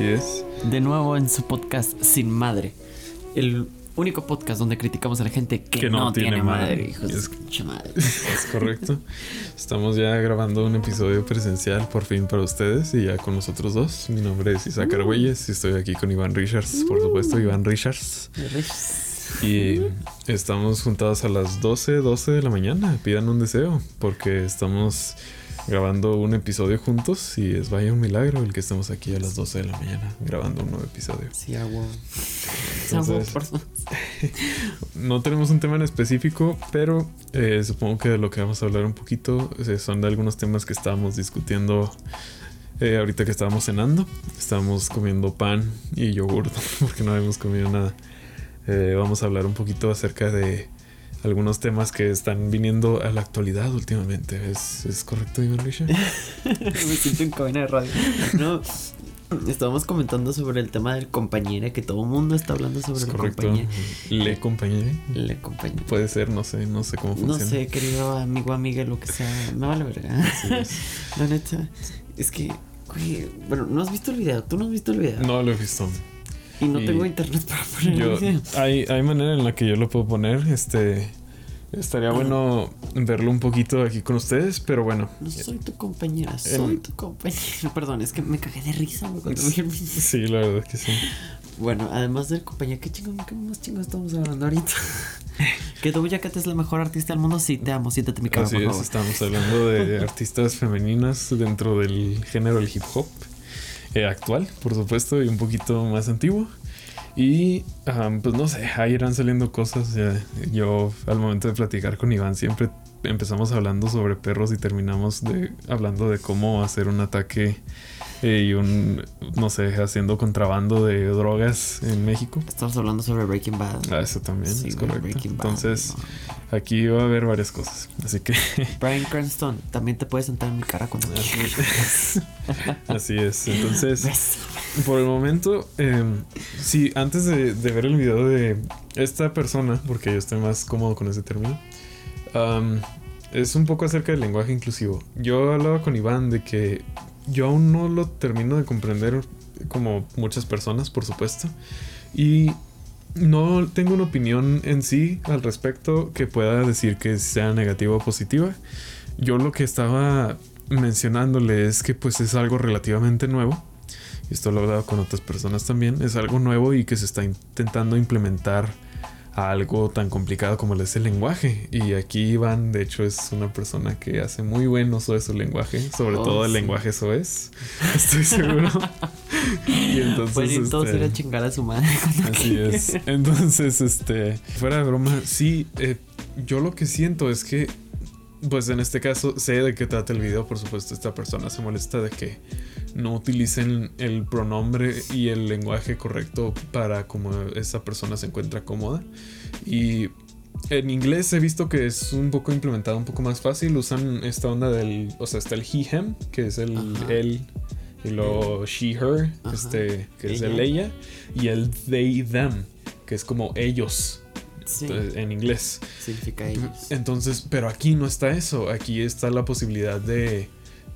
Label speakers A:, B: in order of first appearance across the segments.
A: Así es.
B: De nuevo en su podcast Sin Madre. El único podcast donde criticamos a la gente que, no, tiene, madre. Hijos
A: Es-
B: de madre.
A: Es correcto. Estamos ya grabando un episodio presencial por fin para ustedes y ya con nosotros dos. Mi nombre es Isaac Argüelles y estoy aquí con Iván Richards, por supuesto, Iván Richards. Y estamos juntados a las 12, 12 de la mañana. Pidan un deseo porque estamos grabando un episodio juntos y es vaya un milagro el que estemos aquí a las 12 de la mañana grabando un nuevo episodio.
B: Sí, agua.
A: Entonces-
B: Agua,
A: No tenemos un tema en específico, pero eh, supongo que de lo que vamos a hablar un poquito eh, son de algunos temas que estábamos discutiendo eh, ahorita que estábamos cenando. Estábamos comiendo pan y yogur porque no habíamos comido nada. Eh, vamos a hablar un poquito acerca de algunos temas que están viniendo a la actualidad últimamente. ¿Es, es correcto, Iván Risha?
B: Me siento en cabina de radio. No, estábamos comentando sobre el tema del compañero, que todo el mundo está hablando sobre
A: Es
B: el
A: correcto.
B: compañero.
A: Le acompañé.
B: Le compañero.
A: Puede ser, no sé, no sé cómo
B: No
A: funciona.
B: sé, querido amigo, amiga, lo que sea. Me vale verga. La neta, es que, güey, bueno, no has visto el video. Tú no has visto el video.
A: No lo he visto.
B: Y no
A: y
B: tengo internet para poner
A: Yo,
B: el video.
A: hay, hay manera en la que yo lo puedo poner. Este. Estaría bueno verlo un poquito aquí con ustedes, pero bueno.
B: No soy tu compañera, soy
A: En-
B: tu compañera. Perdón, es que me cagué de risa cuando vi el video.
A: Sí, la verdad que sí.
B: Bueno, además del compañero, ¿qué chingón, qué más chingón estamos hablando ahorita? que Doja Cat es la mejor artista del mundo. Sí, te amo, siéntate mi cama,
A: Así
B: por
A: es,
B: favor.
A: estamos hablando de artistas femeninas dentro del género del hip hop eh, actual, por supuesto, y un poquito más antiguo. Y ah, pues no sé, ahí irán saliendo cosas. Yo al momento de platicar con Iván siempre empezamos hablando sobre perros y terminamos de, hablando de cómo hacer un ataque eh, y un, no sé, haciendo contrabando de drogas en México.
B: Estamos hablando sobre Breaking Bad.
A: Ah, eso también
B: Sí,
A: es correcto.
B: Breaking Bad,
A: Entonces,
B: no.
A: aquí va a haber varias cosas. Así que
B: Brian Cranston, también te puedes sentar en mi cara cuando quieras.
A: así es. Entonces, por el momento, eh, sí, antes de, de ver el video de esta persona, porque yo estoy más cómodo con ese término, am, es un poco acerca del lenguaje inclusivo. Yo hablaba con Iván de que yo aún no lo termino de comprender como muchas personas, por supuesto. Y no tengo una opinión en sí al respecto que pueda decir que sea negativa o positiva. Yo lo que estaba mencionándole es que pues es algo relativamente nuevo. Esto lo he hablado con otras personas también. Es algo nuevo y que se está intentando implementar a algo tan complicado como lo es el lenguaje. Y aquí Iván, de hecho, es una persona que hace muy buen uso de su lenguaje, sobre
B: Oh,
A: todo el lenguaje soez. Estoy seguro. y entonces.
B: Pueden ir todos
A: este,
B: ir a chingar a su madre
A: Así es. Entonces, este, fuera de broma, sí, eh, yo lo que siento es que, pues en este caso, sé de qué trata el video, por supuesto, esta persona se molesta de que no utilicen el pronombre y el lenguaje correcto para como esa persona se encuentra cómoda. Y en inglés he visto que es un poco implementado, un poco más fácil. Usan esta onda del, o sea, está el he, him, que es el
B: Ajá.
A: él, y luego she, her,
B: Ajá.
A: este, que es el ella, y el they, them, que es como ellos
B: Sí,
A: entonces, en inglés.
B: significa ellos.
A: Entonces, pero aquí no está eso. Aquí está la posibilidad de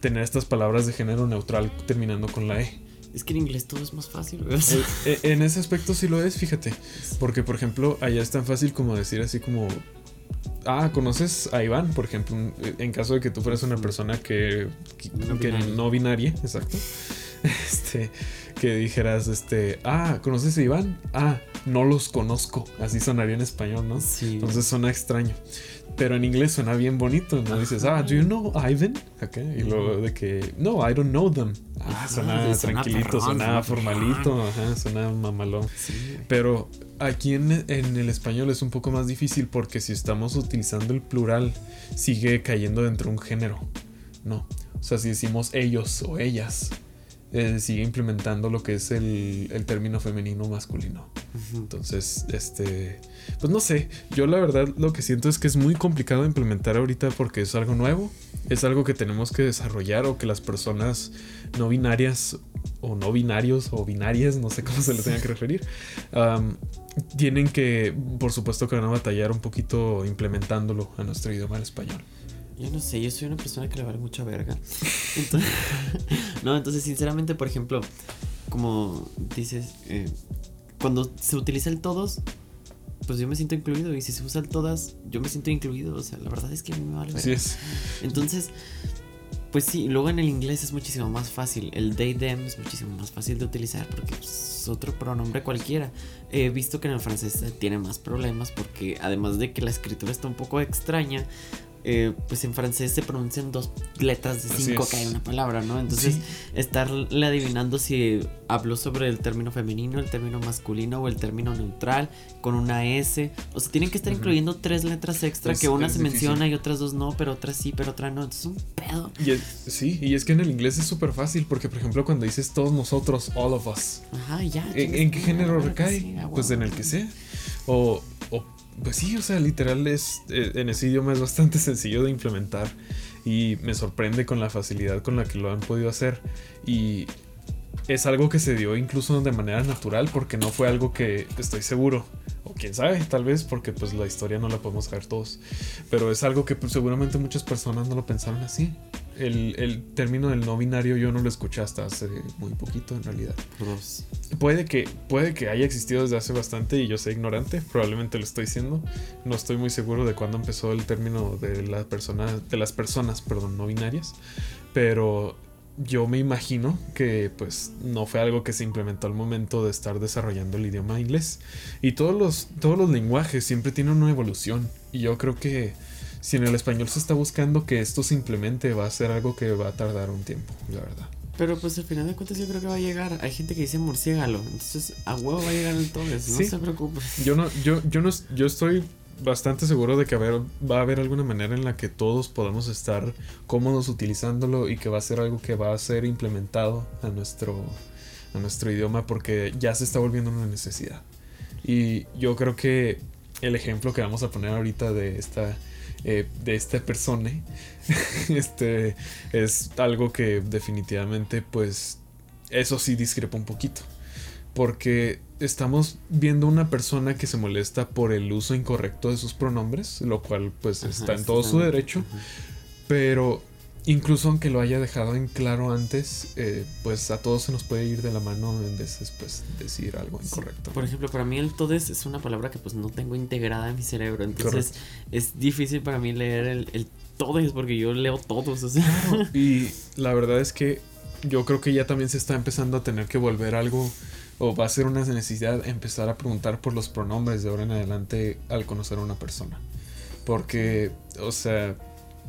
A: tener estas palabras de género neutral terminando con la E.
B: Es que en inglés todo es más fácil, sea,
A: Eh, eh, en ese aspecto sí lo es, fíjate. Porque, por ejemplo, allá es tan fácil como decir así como... Ah, ¿conoces a Iván? Por ejemplo, en caso de que tú fueras una persona que, que,
B: No
A: que
B: binaria.
A: no binaria, exacto. Este, que dijeras, este, ah, ¿conoces a Iván? Ah, no los conozco. Así sonaría en español, ¿no?
B: Sí.
A: Entonces suena extraño. Pero en inglés suena bien bonito, ¿no? Dices, ah, ¿do you know Ivan? Ok, Y luego de que, no, I don't know them. Ah, suena tranquilito, suena formalito, ajá, suena mamalón.
B: Sí.
A: Pero aquí en, en el español es un poco más difícil porque si estamos utilizando el plural, sigue cayendo dentro de un género. No. O sea, si decimos ellos o ellas, eh, sigue implementando lo que es el, el término femenino masculino. Entonces, este, pues no sé, yo la verdad lo que siento es que es muy complicado implementar ahorita porque es algo nuevo, es algo que tenemos que desarrollar o que las personas no binarias o no binarios o binarias, no sé cómo se les tenga que referir, tienen que, por supuesto que van a batallar un poquito implementándolo a nuestro idioma el español.
B: Yo no sé, yo soy una persona que le vale mucha verga. No, entonces sinceramente, por ejemplo, como dices, eh, cuando se utiliza el todos, pues yo me siento incluido. Y si se usa el todas, yo me siento incluido. O sea, la verdad es que a mí me vale.
A: Así es.
B: Entonces, pues sí, luego en el inglés es muchísimo más fácil. El they, them es muchísimo más fácil de utilizar porque pues, es otro pronombre cualquiera. He visto que en el francés tiene más problemas porque además de que la escritura está un poco extraña, eh, pues en francés se pronuncian dos letras de cinco que hay una palabra, ¿no? Entonces,
A: Sí.
B: estarle adivinando si habló sobre el término femenino, el término masculino o el término neutral con una S. O sea, tienen que estar incluyendo tres letras extra
A: Es-
B: que una se
A: difícil.
B: menciona y otras dos no, pero otras sí, pero otra no. Entonces, es un pedo.
A: Y es- sí, y es que en el inglés es súper fácil, porque por ejemplo cuando dices todos nosotros, all of us,
B: Ajá, ya.
A: ¿en, qué género recae?
B: sí,
A: pues en el que sea. O, pues sí, o sea, literal es, eh, en ese idioma es bastante sencillo de implementar y me sorprende con la facilidad con la que lo han podido hacer. Y es algo que se dio incluso de manera natural porque no fue algo que estoy seguro o quién sabe, tal vez porque pues la historia no la podemos saber todos, pero es algo que pues, seguramente muchas personas no lo pensaron así. El, el término del no binario yo no lo escuché hasta hace muy poquito en realidad.
B: Dos.
A: Puede que, puede que haya existido desde hace bastante y yo sea ignorante, probablemente lo estoy diciendo. No estoy muy seguro de cuándo empezó el término de, la persona, de las personas perdón, no binarias, pero yo me imagino que pues no fue algo que se implementó al momento de estar desarrollando el idioma inglés. Y todos los, todos los lenguajes siempre tienen una evolución y yo creo que si en el español se está buscando que esto se implemente va a ser algo que va a tardar un tiempo, la verdad.
B: Pero pues al final de cuentas yo creo que va a llegar. Hay gente que dice murciélago. Entonces a huevo va a llegar el todes. No
A: Sí.
B: se preocupe.
A: Yo no, yo, yo no, yo estoy bastante seguro de que va a haber alguna manera en la que todos podamos estar cómodos utilizándolo y que va a ser algo que va a ser implementado a nuestro, a nuestro idioma porque ya se está volviendo una necesidad. Y yo creo que el ejemplo que vamos a poner ahorita de esta, eh, de esta persona, este, es algo que definitivamente, pues, eso sí discrepa un poquito. Porque estamos viendo una persona que se molesta por el uso incorrecto de sus pronombres, lo cual pues
B: Ajá,
A: está en todo su derecho,
B: Ajá.
A: pero incluso aunque lo haya dejado en claro antes, eh, pues a todos se nos puede ir de la mano en veces pues decir algo
B: Sí,
A: incorrecto.
B: Por ejemplo, para mí el todes es una palabra que pues no tengo integrada en mi cerebro. Entonces es difícil para mí leer el, el todes porque yo leo todos. O sea.
A: Y la verdad es que yo creo que ya también se está empezando a tener que volver algo o va a ser una necesidad empezar a preguntar por los pronombres de ahora en adelante al conocer a una persona. Porque, o sea,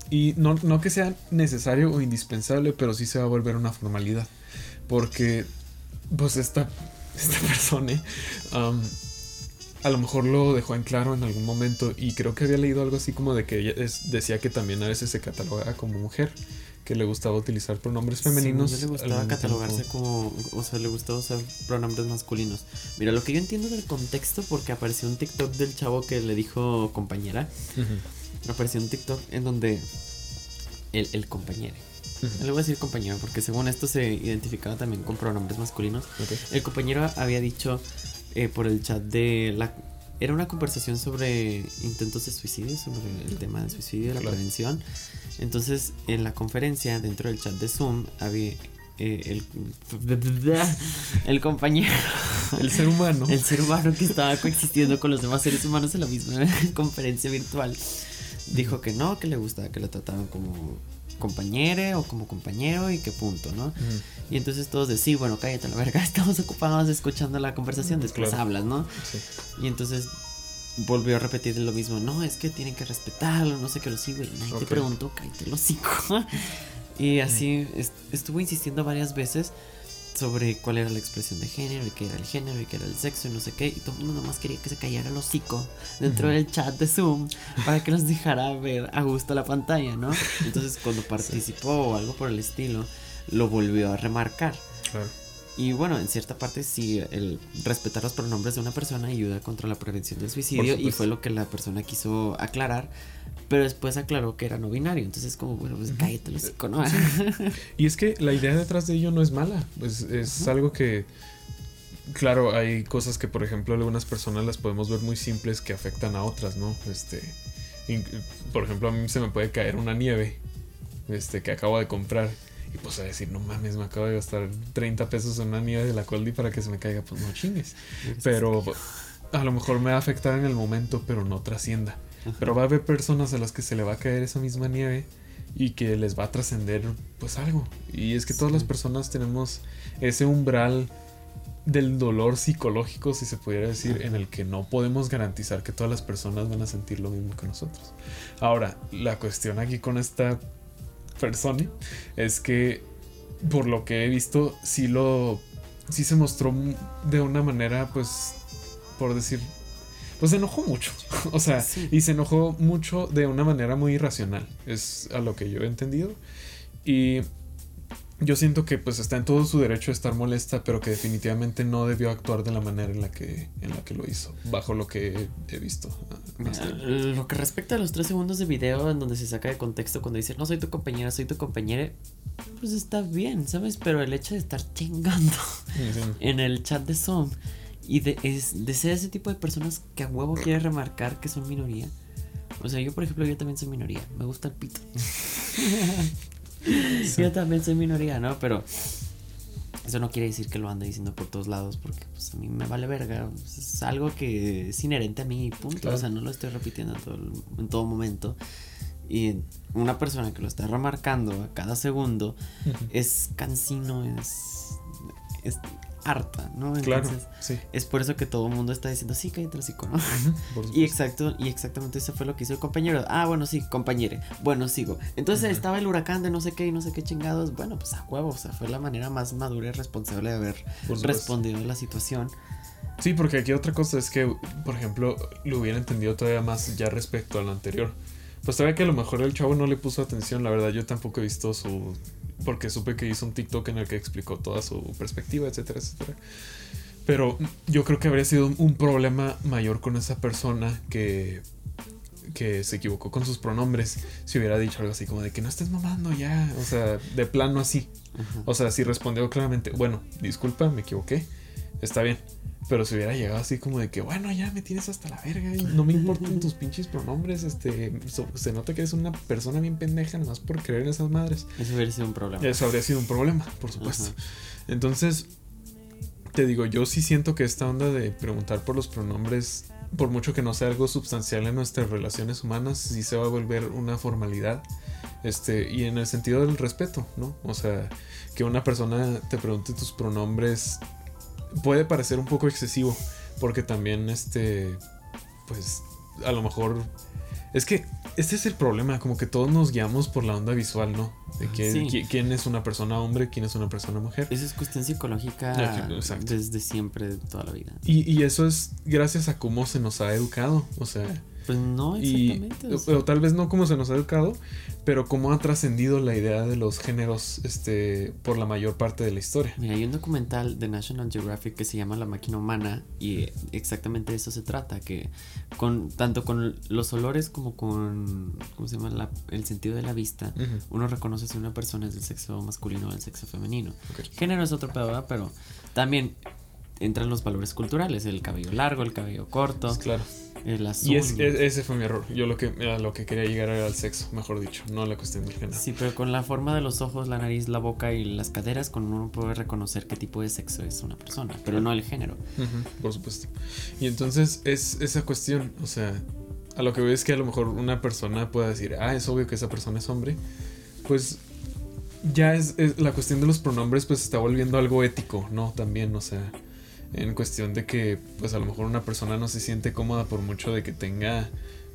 A: y no, no que sea necesario o indispensable, pero sí se va a volver una formalidad. Porque, pues esta, esta persona um, a lo mejor lo dejó en claro en algún momento y creo que había leído algo así como de que ella es- decía que también a veces se cataloga como mujer, que le gustaba utilizar pronombres femeninos.
B: Sí, le gustaba catalogarse
A: tiempo.
B: como, o sea, le gustaba usar pronombres masculinos. Mira, lo que yo entiendo del contexto, porque apareció un TikTok del chavo que le dijo compañera, apareció un TikTok en donde el, el compañero,
A: ujú.
B: le voy a decir compañero, porque según esto se identificaba también con pronombres masculinos.
A: Ok.
B: El compañero había dicho eh, por el chat de la... Era una conversación sobre intentos de suicidio, sobre el tema del suicidio la
A: Claro.
B: prevención. Entonces, en la conferencia, dentro del chat de Zoom, había eh, el, el compañero,
A: El ser humano.
B: el ser humano que estaba coexistiendo con los demás seres humanos en la misma conferencia virtual, dijo que no, que le gustaba que lo trataban como compañero o como compañero y que punto, ¿no? Y entonces todos de sí, bueno, cállate la verga, estamos ocupados escuchando la conversación, después
A: Claro.
B: hablas, ¿no?
A: Sí.
B: Y entonces volvió a repetir lo mismo, no, es que tienen que respetarlo, no sé qué lo sigo, y nadie te preguntó, cállate el hocico. y así est- estuvo insistiendo varias veces sobre cuál era la expresión de género y qué era el género y qué era el sexo y no sé qué. Y todo el mundo nomás quería que se callara el hocico dentro del chat de Zoom para que nos dejara ver a gusto la pantalla, ¿no? Entonces cuando participó o algo por el estilo, lo volvió a remarcar.
A: Claro.
B: Y bueno, en cierta parte sí, el respetar los pronombres de una persona ayuda contra la prevención del suicidio y fue lo que la persona quiso aclarar, pero después aclaró que era no binario, entonces como, bueno, pues cállate los ¿no?
A: Y es que la idea detrás de ello no es mala. Pues es algo que. Claro, hay cosas que, por ejemplo, algunas personas las podemos ver muy simples que afectan a otras, ¿no? Este. Por ejemplo, a mí se me puede caer una nieve este, que acabo de comprar. Y pues a decir, no mames, me acabo de gastar 30 pesos en una nieve de la Coldi para que se me caiga. Pues no chingues. Pero a lo mejor me va a afectar en el momento, pero no trascienda. Pero va a haber personas a las que se le va a caer esa misma nieve y que les va a trascender pues algo. Y es que todas las personas tenemos ese umbral del dolor psicológico, si se pudiera decir, en el que no podemos garantizar que todas las personas van a sentir lo mismo que nosotros. Ahora, la cuestión aquí con esta persona es que por lo que he visto sí lo sí se mostró de una manera pues por decir pues se enojó mucho. o sea, y se enojó mucho de una manera muy irracional. Es a lo que yo he entendido. Y yo siento que pues está en todo su derecho de estar molesta, pero que definitivamente no debió actuar de la manera en la que, en la que lo hizo, bajo lo que he visto.
B: Ah, lo que respecta a los tres segundos de video en donde se saca de contexto cuando dice no soy tu compañera, soy tu compañera, pues está bien, ¿sabes? Pero el hecho de estar chingando en el chat de Zoom y de, es, de ser ese tipo de personas que a huevo quiere remarcar que son minoría. O sea, yo por ejemplo, yo también soy minoría. Me gusta el pito. Yo también soy minoría, ¿no? Pero eso no quiere decir que lo ande diciendo por todos lados, porque pues, a mí me vale verga. es algo que es inherente a mí, punto. O sea, no lo estoy repitiendo en todo, en todo momento. Y una persona que lo está remarcando a cada segundo es cansino, es, es harta, ¿no?
A: claro, sí.
B: Es por eso que todo el mundo está diciendo, sí, cállate el ¿no? y exacto, y exactamente eso fue lo que hizo el compañero. Ah, bueno, sí, compañere. Bueno, sigo. Entonces estaba el huracán de no sé qué y no sé qué chingados. Bueno, pues a huevo, o sea, fue la manera más madura y responsable de haber respondido a la situación.
A: Sí, porque aquí otra cosa es que, por ejemplo, lo hubiera entendido todavía más ya respecto a lo anterior. Pues todavía que a lo mejor el chavo no le puso atención, la verdad yo tampoco he visto su porque supe que hizo un TikTok en el que explicó toda su perspectiva, etcétera, etcétera. Pero yo creo que habría sido un problema mayor con esa persona que, que se equivocó con sus pronombres si hubiera dicho algo así como de que no estés mamando ya, o sea, de plano así. O sea, si respondió claramente, bueno, disculpa, me equivoqué, está bien. Pero si hubiera llegado así como de que, bueno, ya me tienes hasta la verga, y no me importan tus pinches pronombres, este, se nota que eres una persona bien pendeja nomás por creer en esas madres.
B: Eso habría sido un problema.
A: Eso habría sido un problema, por supuesto. Entonces, te digo, yo sí siento que esta onda de preguntar por los pronombres, por mucho que no sea algo sustancial en nuestras relaciones humanas, sí se va a volver una formalidad. Este, y en el sentido del respeto, ¿no? O sea, que una persona te pregunte tus pronombres puede parecer un poco excesivo, porque también este, pues a lo mejor... Es que este es el problema, como que todos nos guiamos por la onda visual, ¿no? De quién es una persona hombre, quién es una persona mujer.
B: Esa es cuestión psicológica desde siempre, de toda la vida.
A: Y, y, eso es gracias a cómo se nos ha educado, o sea...
B: Pues no, exactamente.
A: o, tal vez no como se nos ha educado, pero cómo ha trascendido la idea de los géneros este, por la mayor parte de la historia.
B: Mira, hay un documental de National Geographic que se llama La máquina humana y exactamente de eso se trata, que con tanto con los olores como con ¿cómo se llama? el sentido de la vista, uno reconoce si una persona es del sexo masculino o del sexo femenino. Género es otro pedo, pero también entran los valores culturales, el cabello largo, el cabello corto.
A: Pues claro. El azul. Y ese fue mi error. Yo lo que, lo que quería llegar era al sexo, mejor dicho, no a la cuestión del género.
B: Sí, pero con la forma de los ojos, la nariz, la boca y las caderas, con uno puede reconocer qué tipo de sexo es una persona, pero no el género.
A: por supuesto. Y entonces es esa cuestión, o sea, a lo que veo es que a lo mejor una persona pueda decir, ah, es obvio que esa persona es hombre. Pues ya es, es la cuestión de los pronombres, pues se está volviendo algo ético, ¿no? También, o sea en cuestión de que pues a lo mejor una persona no se siente cómoda por mucho de que tenga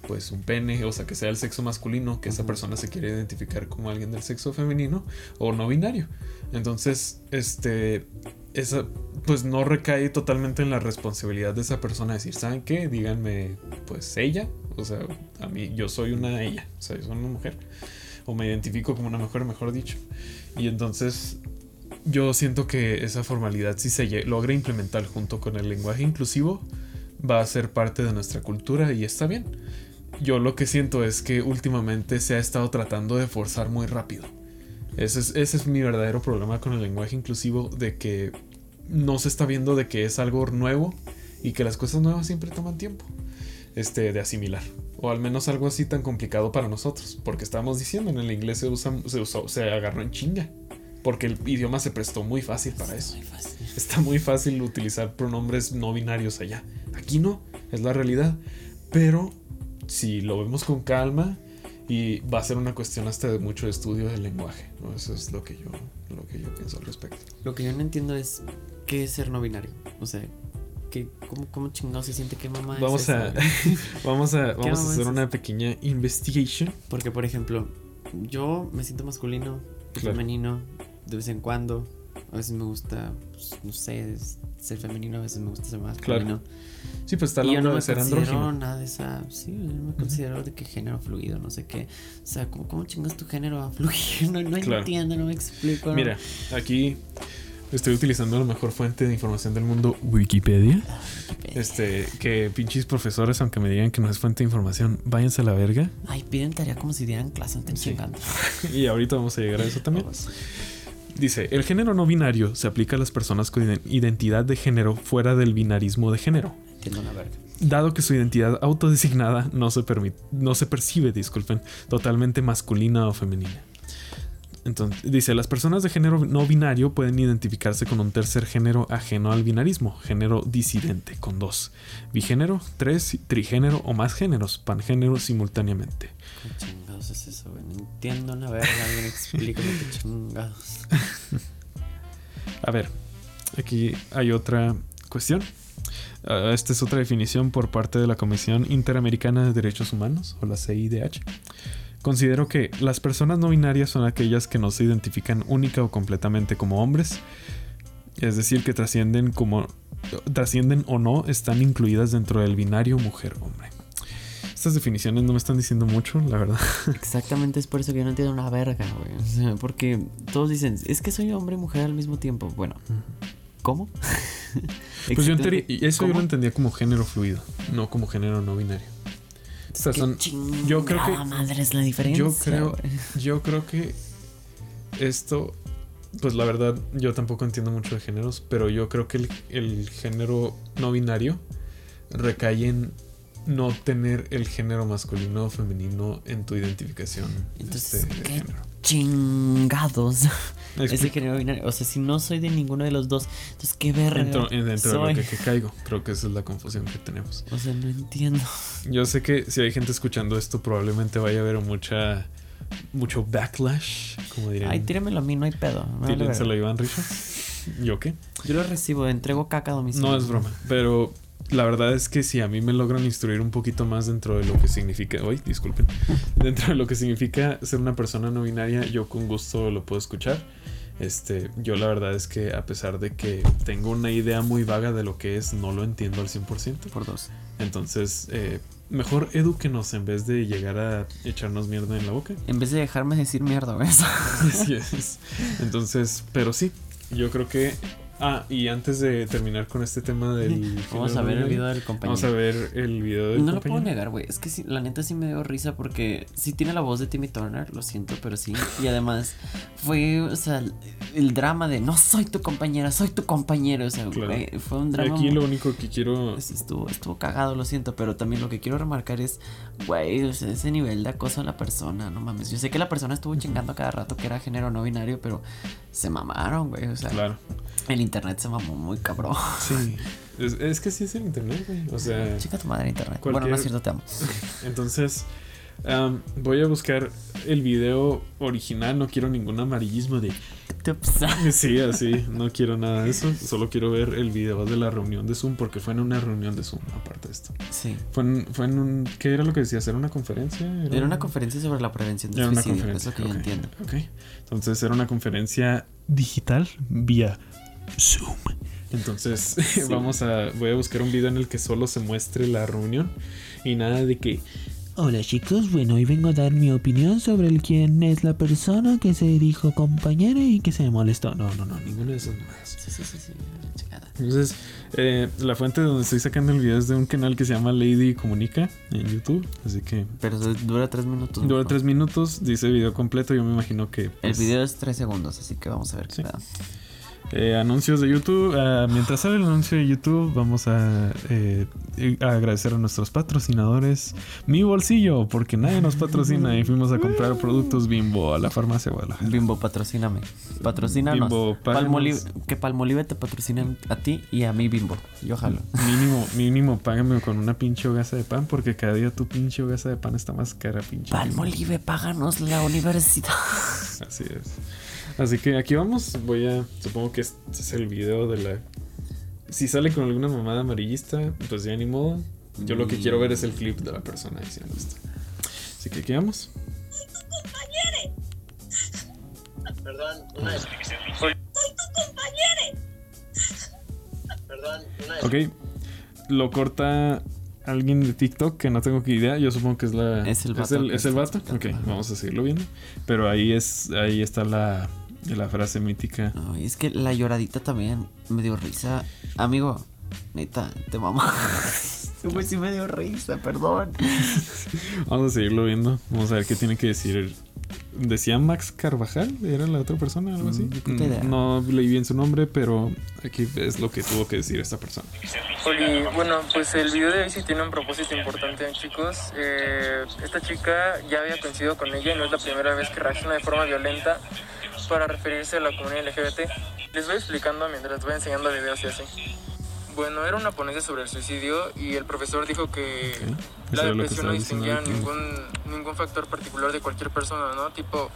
A: pues un pene, o sea, que sea el sexo masculino, que esa persona se quiere identificar como alguien del sexo femenino o no binario. Entonces, este, esa, pues no recae totalmente en la responsabilidad de esa persona decir, ¿saben qué? Díganme, pues ella, o sea, a mí, yo soy una ella, o sea, yo soy una mujer, o me identifico como una mujer, mejor dicho. Y entonces, yo siento que esa formalidad, si se logra implementar junto con el lenguaje inclusivo, va a ser parte de nuestra cultura y está bien. Yo lo que siento es que últimamente se ha estado tratando de forzar muy rápido. Ese es, mi verdadero problema con el lenguaje inclusivo, de que no se está viendo de que es algo nuevo y que las cosas nuevas siempre toman tiempo este, de asimilar. O al menos algo así tan complicado para nosotros. Porque estábamos diciendo, en el inglés se usa, se usó, se agarró en chinga. Porque el idioma se prestó muy fácil para eso.
B: Muy fácil.
A: Está muy fácil utilizar pronombres no binarios allá. Aquí no, es la realidad. Pero si lo vemos con calma y va a ser una cuestión hasta de mucho estudio del lenguaje. ¿no? Eso es lo que yo, lo que yo pienso al respecto.
B: Lo que yo no entiendo es qué es ser no binario. O sea, ¿qué, cómo, ¿cómo chingado se siente? ¿Qué mamá es
A: Vamos a,
B: esa?
A: vamos a, vamos a hacer
B: es
A: una pequeña investigation.
B: Porque, por ejemplo, yo me siento masculino,
A: Claro.
B: femenino, de vez en cuando. A veces me gusta, pues, no sé, ser femenino, a veces me gusta ser masculino.
A: Sí, pues está hablando
B: no
A: de ser andrógino.
B: nada de esa. Sí, yo no me considero de que género fluido, no sé qué. O sea, ¿cómo, cómo chingas tu género a fluir? No, no
A: Claro.
B: entiendo, no me explico. no.
A: Mira, aquí estoy utilizando la mejor fuente de información del mundo, Wikipedia. Este, que pinches profesores, aunque me digan que no es fuente de información, váyanse a la verga.
B: Ay, piden tarea como si dieran clase, estén
A: Sí.
B: chingando.
A: Y ahorita vamos a llegar a eso también. Dice, el género no binario se aplica a las personas con iden- identidad de género fuera del binarismo de género.
B: Entiendo una verga.
A: Dado que su identidad autodesignada no se, permite, no se percibe, disculpen, totalmente masculina o femenina. Entonces, dice, las personas de género no binario pueden identificarse con un tercer género ajeno al binarismo, género disidente, con dos, bigénero, tres, trigénero o más géneros, pangénero simultáneamente.
B: ¿Qué chingados es eso, entiendo una verga. Alguien explícame chingados.
A: A ver, aquí hay otra cuestión. Ah, esta es otra definición por parte de la Comisión Interamericana de Derechos Humanos, o la CIDH. Considero que las personas no binarias son aquellas que no se identifican única o completamente como hombres, es decir, que trascienden como trascienden o no están incluidas dentro del binario mujer-hombre. Estas definiciones no me están diciendo mucho, la verdad.
B: Exactamente es por eso que yo no entiendo una verga, güey. O sea, porque todos dicen, es que soy hombre y mujer al mismo tiempo. Bueno, ¿cómo?
A: Pues yo entendí- eso yo lo entendía como género fluido, no como género no binario. O sea,
B: ¿Qué
A: son- yo creo que-
B: madre es la diferencia.
A: Yo creo, yo creo que esto, pues la verdad, yo tampoco entiendo mucho de géneros, pero yo creo que el, el género no binario recae en no tener el género masculino o femenino en tu identificación
B: Entonces,
A: este, de
B: ¿qué
A: género.
B: Chingados. Ese género binario. O sea, si no soy de ninguno de los dos, entonces qué verga.
A: Dentro, en- dentro de lo que, que caigo, creo que esa es la confusión que tenemos.
B: O sea, no entiendo.
A: Yo sé que si hay gente escuchando esto, probablemente vaya a haber mucha mucho backlash, como dirían.
B: Ay, tíramelo a mí, no hay pedo. verga.
A: a Iván Richard. ¿Yo qué?
B: Yo lo recibo, entrego caca a domicilio.
A: No es broma, pero la verdad es que si a mí me logran instruir un poquito más dentro de lo que significa, uy, disculpen, dentro de lo que significa ser una persona no binaria, yo con gusto lo puedo escuchar. Este, yo la verdad es que a pesar de que tengo una idea muy vaga de lo que es, no lo entiendo al 100%.
B: Por dos.
A: Entonces, eh, mejor edúquenos en vez de llegar a echarnos mierda en la boca.
B: En vez de dejarme decir mierda, ¿ves?
A: Así es. Entonces, pero sí, yo creo que. Ah, y antes de terminar con este tema del.
B: Vamos a ver el video del compañero.
A: Vamos a ver el video del
B: No lo puedo
A: compañero.
B: negar, güey. Es que sí, la neta sí me dio risa porque sí tiene la voz de Timmy Turner, lo siento, pero sí. Y además fue, o sea, el, drama de no soy tu compañera, soy tu compañero. O sea,
A: Claro.
B: güey, fue un drama.
A: Aquí
B: muy-
A: lo único que quiero.
B: estuvo, estuvo cagado, lo siento, pero también lo que quiero remarcar es, güey, o sea, ese nivel de acoso a la persona, no mames. Yo sé que la persona estuvo chingando cada rato que era género no binario, pero se mamaron, güey. O sea,
A: Claro.
B: El internet se mamó muy cabrón.
A: Sí. Es, es que sí es el internet, güey. O sea.
B: Chica tu madre internet. Bueno, no es cierto, te amo.
A: Entonces. am, voy a buscar el video original. No quiero ningún amarillismo de. Sí, así. No quiero nada de eso. Solo quiero ver el video de la reunión de Zoom. Porque fue en una reunión de Zoom, aparte de esto.
B: Sí.
A: Fue en, fue en un. ¿Qué era lo que decías? ¿Era una conferencia?
B: Era una conferencia sobre la prevención
A: una
B: suicidio, es
A: conferencia.
B: lo que yo
A: ok,
B: entiendo.
A: ok. Entonces era una conferencia digital vía Zoom. Entonces vamos a. Voy a buscar un video en el que solo se muestre la reunión. Y nada de que.
C: Hola chicos, bueno, hoy vengo a dar mi opinión sobre el quién es la persona que se dijo compañera y que se molestó. No, no, no, ni-
A: Ninguno de esos más.
B: Sí, sí, sí, sí.
A: Entonces, eh, la fuente de donde estoy sacando el video es de un canal que se llama Lady Comunica en YouTube. Así que
B: Pero dura tres minutos.
A: dura
B: ¿no?
A: tres minutos. Dice video completo. Yo me imagino que.
B: El
A: pues,
B: video es tres segundos, así que vamos a ver qué
A: Sí.
B: pedo.
A: Eh, anuncios de YouTube. Ah, mientras sale el anuncio de YouTube, vamos a, eh, a agradecer a nuestros patrocinadores. Mi bolsillo, porque nadie nos patrocina y fuimos a comprar productos Bimbo a la farmacia Guadalajara.
B: Bimbo, patrocíname. Patrocínanos.
A: Bimbo.
B: Palmolive- que Palmolive te patrocinen a ti y a mí, Bimbo. Yo jalo.
A: Mínimo, mínimo, págame con una pinche hogaza de pan, porque cada día tu pinche hogaza de pan está más cara, pinche.
B: Palmolive, páganos la universidad.
A: Así es. Así que aquí vamos. Voy a. Supongo que este es el video de la. Si sale con alguna mamada amarillista, pues ya ni modo. Yo lo que quiero ver es el clip de la persona diciendo esto. Así que aquí vamos.
D: Perdón, una descripción. Soy tu compañero. Perdón, una
A: Ok. Lo corta alguien de TikTok que no tengo que idea. Yo supongo que es la.
B: Es el
A: ¿Es
B: vato
A: el, es el vato? Ok, vamos a seguirlo viendo. Pero ahí es. Ahí está la. La frase mítica.
B: Ay, es que la lloradita también me dio risa. Amigo, neta, te mamá. Güey, sí me dio risa, perdón.
A: Vamos a seguirlo viendo. Vamos a ver qué tiene que decir. ¿Decía Max Carvajal? ¿Era la otra persona? ¿Algo así?
B: Mm, idea.
A: No leí bien su nombre, pero aquí es lo que tuvo que decir esta persona.
E: Oli, bueno, pues el video de hoy sí tiene un propósito importante, chicos. Eh, esta chica ya había coincidido con ella y no es la primera vez que reacciona de forma violenta para referirse a la comunidad LGBT. Les voy explicando mientras voy enseñando videos y así. Bueno, era una ponencia sobre el suicidio y el profesor dijo que la
A: lo que
E: depresión no distinguía ningún, ningún factor particular de cualquier persona, ¿no? Tipo,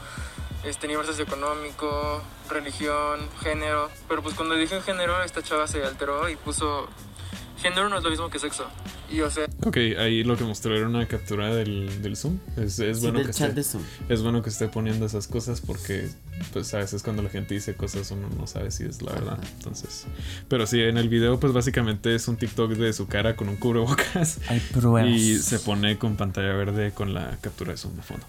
E: este nivel socioeconómico, religión, género. Pero pues cuando dije género, esta chava se alteró y puso, género no es lo mismo que sexo. Y o sea,
A: Ok, ahí lo que mostró era una captura del, del Zoom. Es, es
B: Sí,
A: bueno
B: del
A: que
B: chat
A: esté,
B: de Zoom.
A: es bueno que esté poniendo esas cosas porque pues a veces cuando la gente dice cosas uno no sabe si es la verdad. Entonces, pero sí, en el video pues básicamente es un TikTok de su cara con un cubrebocas
B: Hay pruebas.
A: y se pone con pantalla verde con la captura de Zoom de fondo.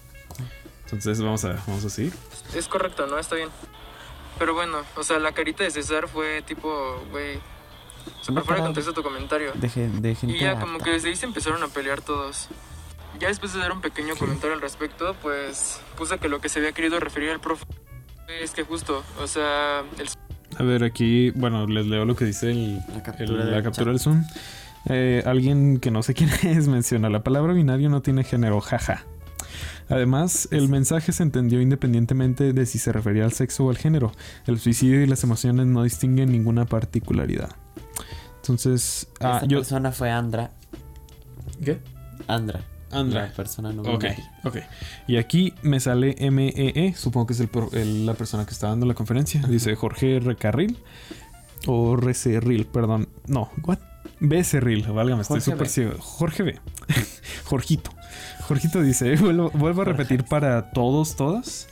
A: Entonces vamos a, vamos a seguir.
E: es correcto, ¿no? Está bien. Pero bueno, o sea, la carita de César fue tipo, güey, se
B: Una
E: fuera de contexto tu comentario.
B: De, de gente
E: Y ya como
B: harta.
E: que desde ahí se empezaron a pelear todos. Ya después de dar un pequeño comentario al respecto, pues puse que lo que se había querido referir al profe es que justo, o sea, el
A: A ver, aquí, bueno, les leo lo que dice el,
B: La
A: el-
B: captura
A: la
B: del
A: captura del Zoom. Eh, alguien que no sé quién es menciona, la palabra binario no tiene género, jaja. Además, el mensaje se entendió independientemente de si se refería al sexo o al género. El suicidio y las emociones no distinguen ninguna particularidad. Entonces, ah, yo...
B: persona fue Andra.
A: ¿Qué?
B: Andra.
A: Andra.
B: La persona no
A: Ok, ok. Y aquí me sale MEE, supongo que es el la persona que está dando la conferencia. Dice Jorge Recarril. O Recerril, perdón. No, ¿what? B. Cerril, válgame, estoy súper ciego. Jorge B. Jorgito. Jorgito dice, vuelvo, vuelvo a repetir para todos, todas.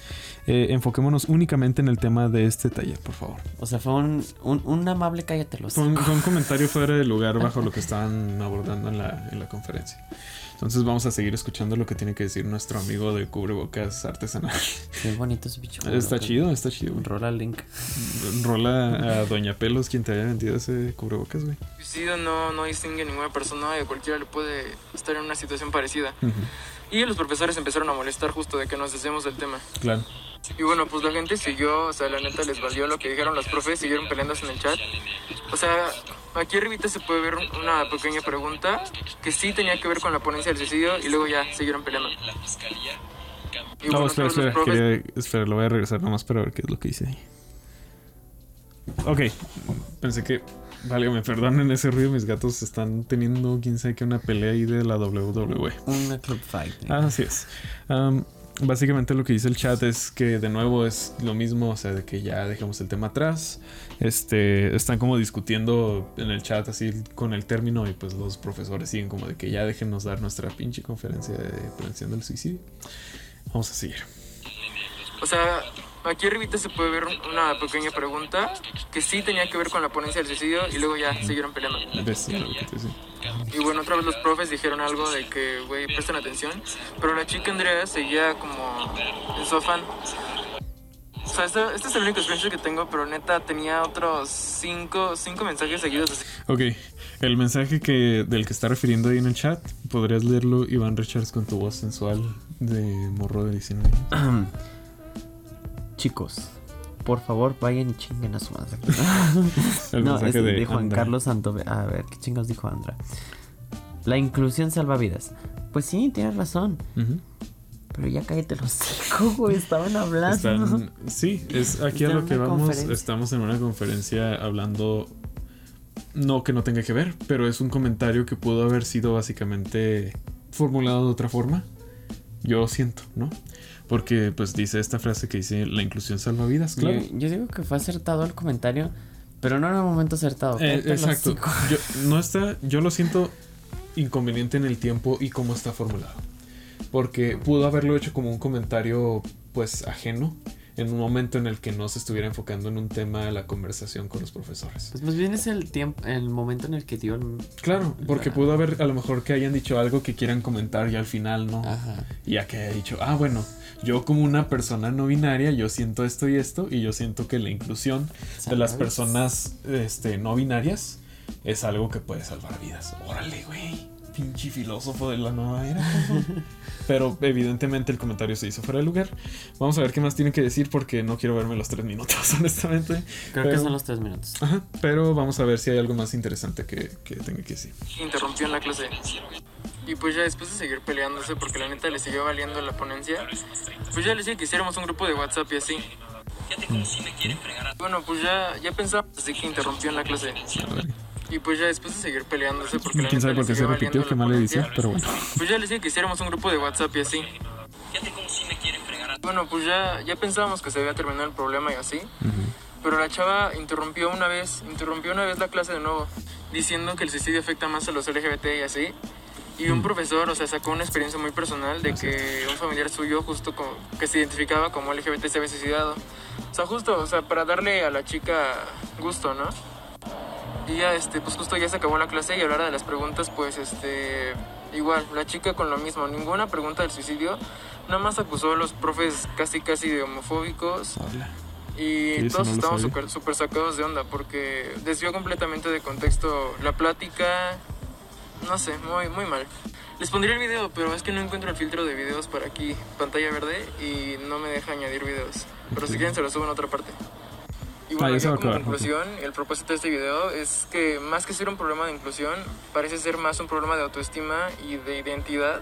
A: Eh, enfoquémonos únicamente en el tema de este taller, por favor.
B: O sea, fue un, un, un amable cállate los.
A: Fue un, fue un comentario fuera de lugar bajo lo que estaban abordando en la, en la conferencia. Entonces vamos a seguir escuchando lo que tiene que decir nuestro amigo de cubrebocas artesanal.
B: Qué bonito ese bicho.
A: Está chido, está chido. güey.
B: Rola el link.
A: Rola a Doña Pelos quien te haya vendido ese cubrebocas, güey.
E: suicidio no, no distingue a ninguna persona y cualquiera le puede estar en una situación parecida.
A: Ujú,
E: Y los profesores empezaron a molestar justo de que nos desviemos del tema.
A: Claro.
E: Y bueno, pues la gente siguió, o sea, la neta les valió lo que dijeron los profes, siguieron peleándose en el chat. O sea, aquí arribita se puede ver una pequeña pregunta que sí tenía que ver con la ponencia del suicidio y luego ya siguieron peleando. Y
A: No,
E: bueno,
A: espera, espera,
E: profes-
A: quería- espera, lo voy a regresar nomás para ver qué es lo que dice ahí. Ok, pensé que. Válgame, perdonen ese ruido, mis gatos están teniendo, quién sabe qué, una pelea ahí de la WWE.
B: Una club fight.
A: Ah, así es. Am, básicamente lo que dice el chat es que de nuevo es lo mismo, o sea, de que ya dejamos el tema atrás. Este, están como discutiendo en el chat así con el término y pues los profesores siguen como de que ya déjenos dar nuestra pinche conferencia de prevención del suicidio. Vamos a seguir.
E: O sea, aquí arribita se puede ver una pequeña pregunta que sí tenía que ver con la ponencia del suicidio y luego ya siguieron peleando. Y bueno, otra vez los profes dijeron algo de que, güey, presten atención. Pero la chica Andrea seguía como en su afán. O sea, este, este es el único screenshot que tengo, pero neta tenía otros cinco, cinco mensajes seguidos así.
A: Ok, el mensaje que del que está refiriendo ahí en el chat, podrías leerlo, Iván Richards, con tu voz sensual de morro de 19 años.
B: Chicos, por favor, vayan y chinguen a su madre.
A: El
B: no, es
A: de
B: de Juan
A: Andra.
B: Carlos Santo. A ver, ¿qué chingados dijo Andra? La inclusión salva vidas. Pues sí, tienes razón. Pero ya cállate los hijos, güey. Estaban hablando.
A: Están- sí, es aquí a lo que vamos. Estamos en una conferencia hablando. No que no tenga que ver, pero es un comentario que pudo haber sido básicamente formulado de otra forma. Yo siento, ¿no? Porque pues dice esta frase que dice la inclusión salva vidas, claro.
B: Yo, yo digo que fue acertado el comentario, pero no en el momento acertado.
A: Eh, exacto. Yo, no está, yo lo siento inconveniente en el tiempo y cómo está formulado. Porque pudo haberlo hecho como un comentario pues ajeno en un momento en el que no se estuviera enfocando en un tema de la conversación con los profesores.
B: Pues más bien es el tiempo, el momento en el que dio el...
A: Claro, porque pudo haber a lo mejor que hayan dicho algo que quieran comentar y al final no.
B: Ajá.
A: Ya que haya dicho, ah, bueno, yo como una persona no binaria, yo siento esto y esto, y yo siento que la inclusión de las personas este, no binarias es algo que puede salvar vidas. Órale, güey. Pinche filósofo de la nueva era. Pero evidentemente el comentario se hizo fuera de lugar. Vamos a ver qué más tiene que decir porque no quiero verme los tres minutos, honestamente.
B: Creo que son los tres minutos.
A: Ajá, pero vamos a ver si hay algo más interesante que, que tenga que decir.
E: interrumpió en la clase. Y pues ya después de seguir peleándose, porque la neta le siguió valiendo la ponencia, pues ya le dije que hiciéramos un grupo de WhatsApp y así. Bueno, pues ya, ya pensaba, así que interrumpió en la clase. Y pues ya después de seguir peleándose, porque la
A: Quién sabe por qué se repitió, qué
E: la
A: mala edición, pero bueno.
E: Pues ya le dije que hiciéramos un grupo de WhatsApp y así. Bueno, pues ya, ya pensábamos que se había terminado el problema y así. Pero la chava interrumpió una vez, interrumpió una vez la clase de nuevo, diciendo que el suicidio afecta más a los LGBT y así. Y un profesor, o sea, sacó una experiencia muy personal de que un familiar suyo, justo como, que se identificaba como LGBT, se había suicidado. O sea, justo, o sea, para darle a la chica gusto, ¿no? Y ya, este, pues justo ya se acabó la clase y hora de las preguntas, pues, este, igual, la chica con lo mismo, ninguna pregunta del suicidio, nada más acusó a los profes casi, casi de homofóbicos y
A: eso
E: todos
A: no
E: súper súper sacados de onda porque desvió completamente de contexto la plática, no sé, muy, muy mal. Les pondría el video, pero es que no encuentro el filtro de videos para aquí, pantalla verde, y no me deja añadir videos. Pero si quieren se lo subo en otra parte. Y bueno, como
A: acabar,
E: conclusión, el propósito de este video es que más que ser un problema de inclusión, parece ser más un problema de autoestima y de identidad.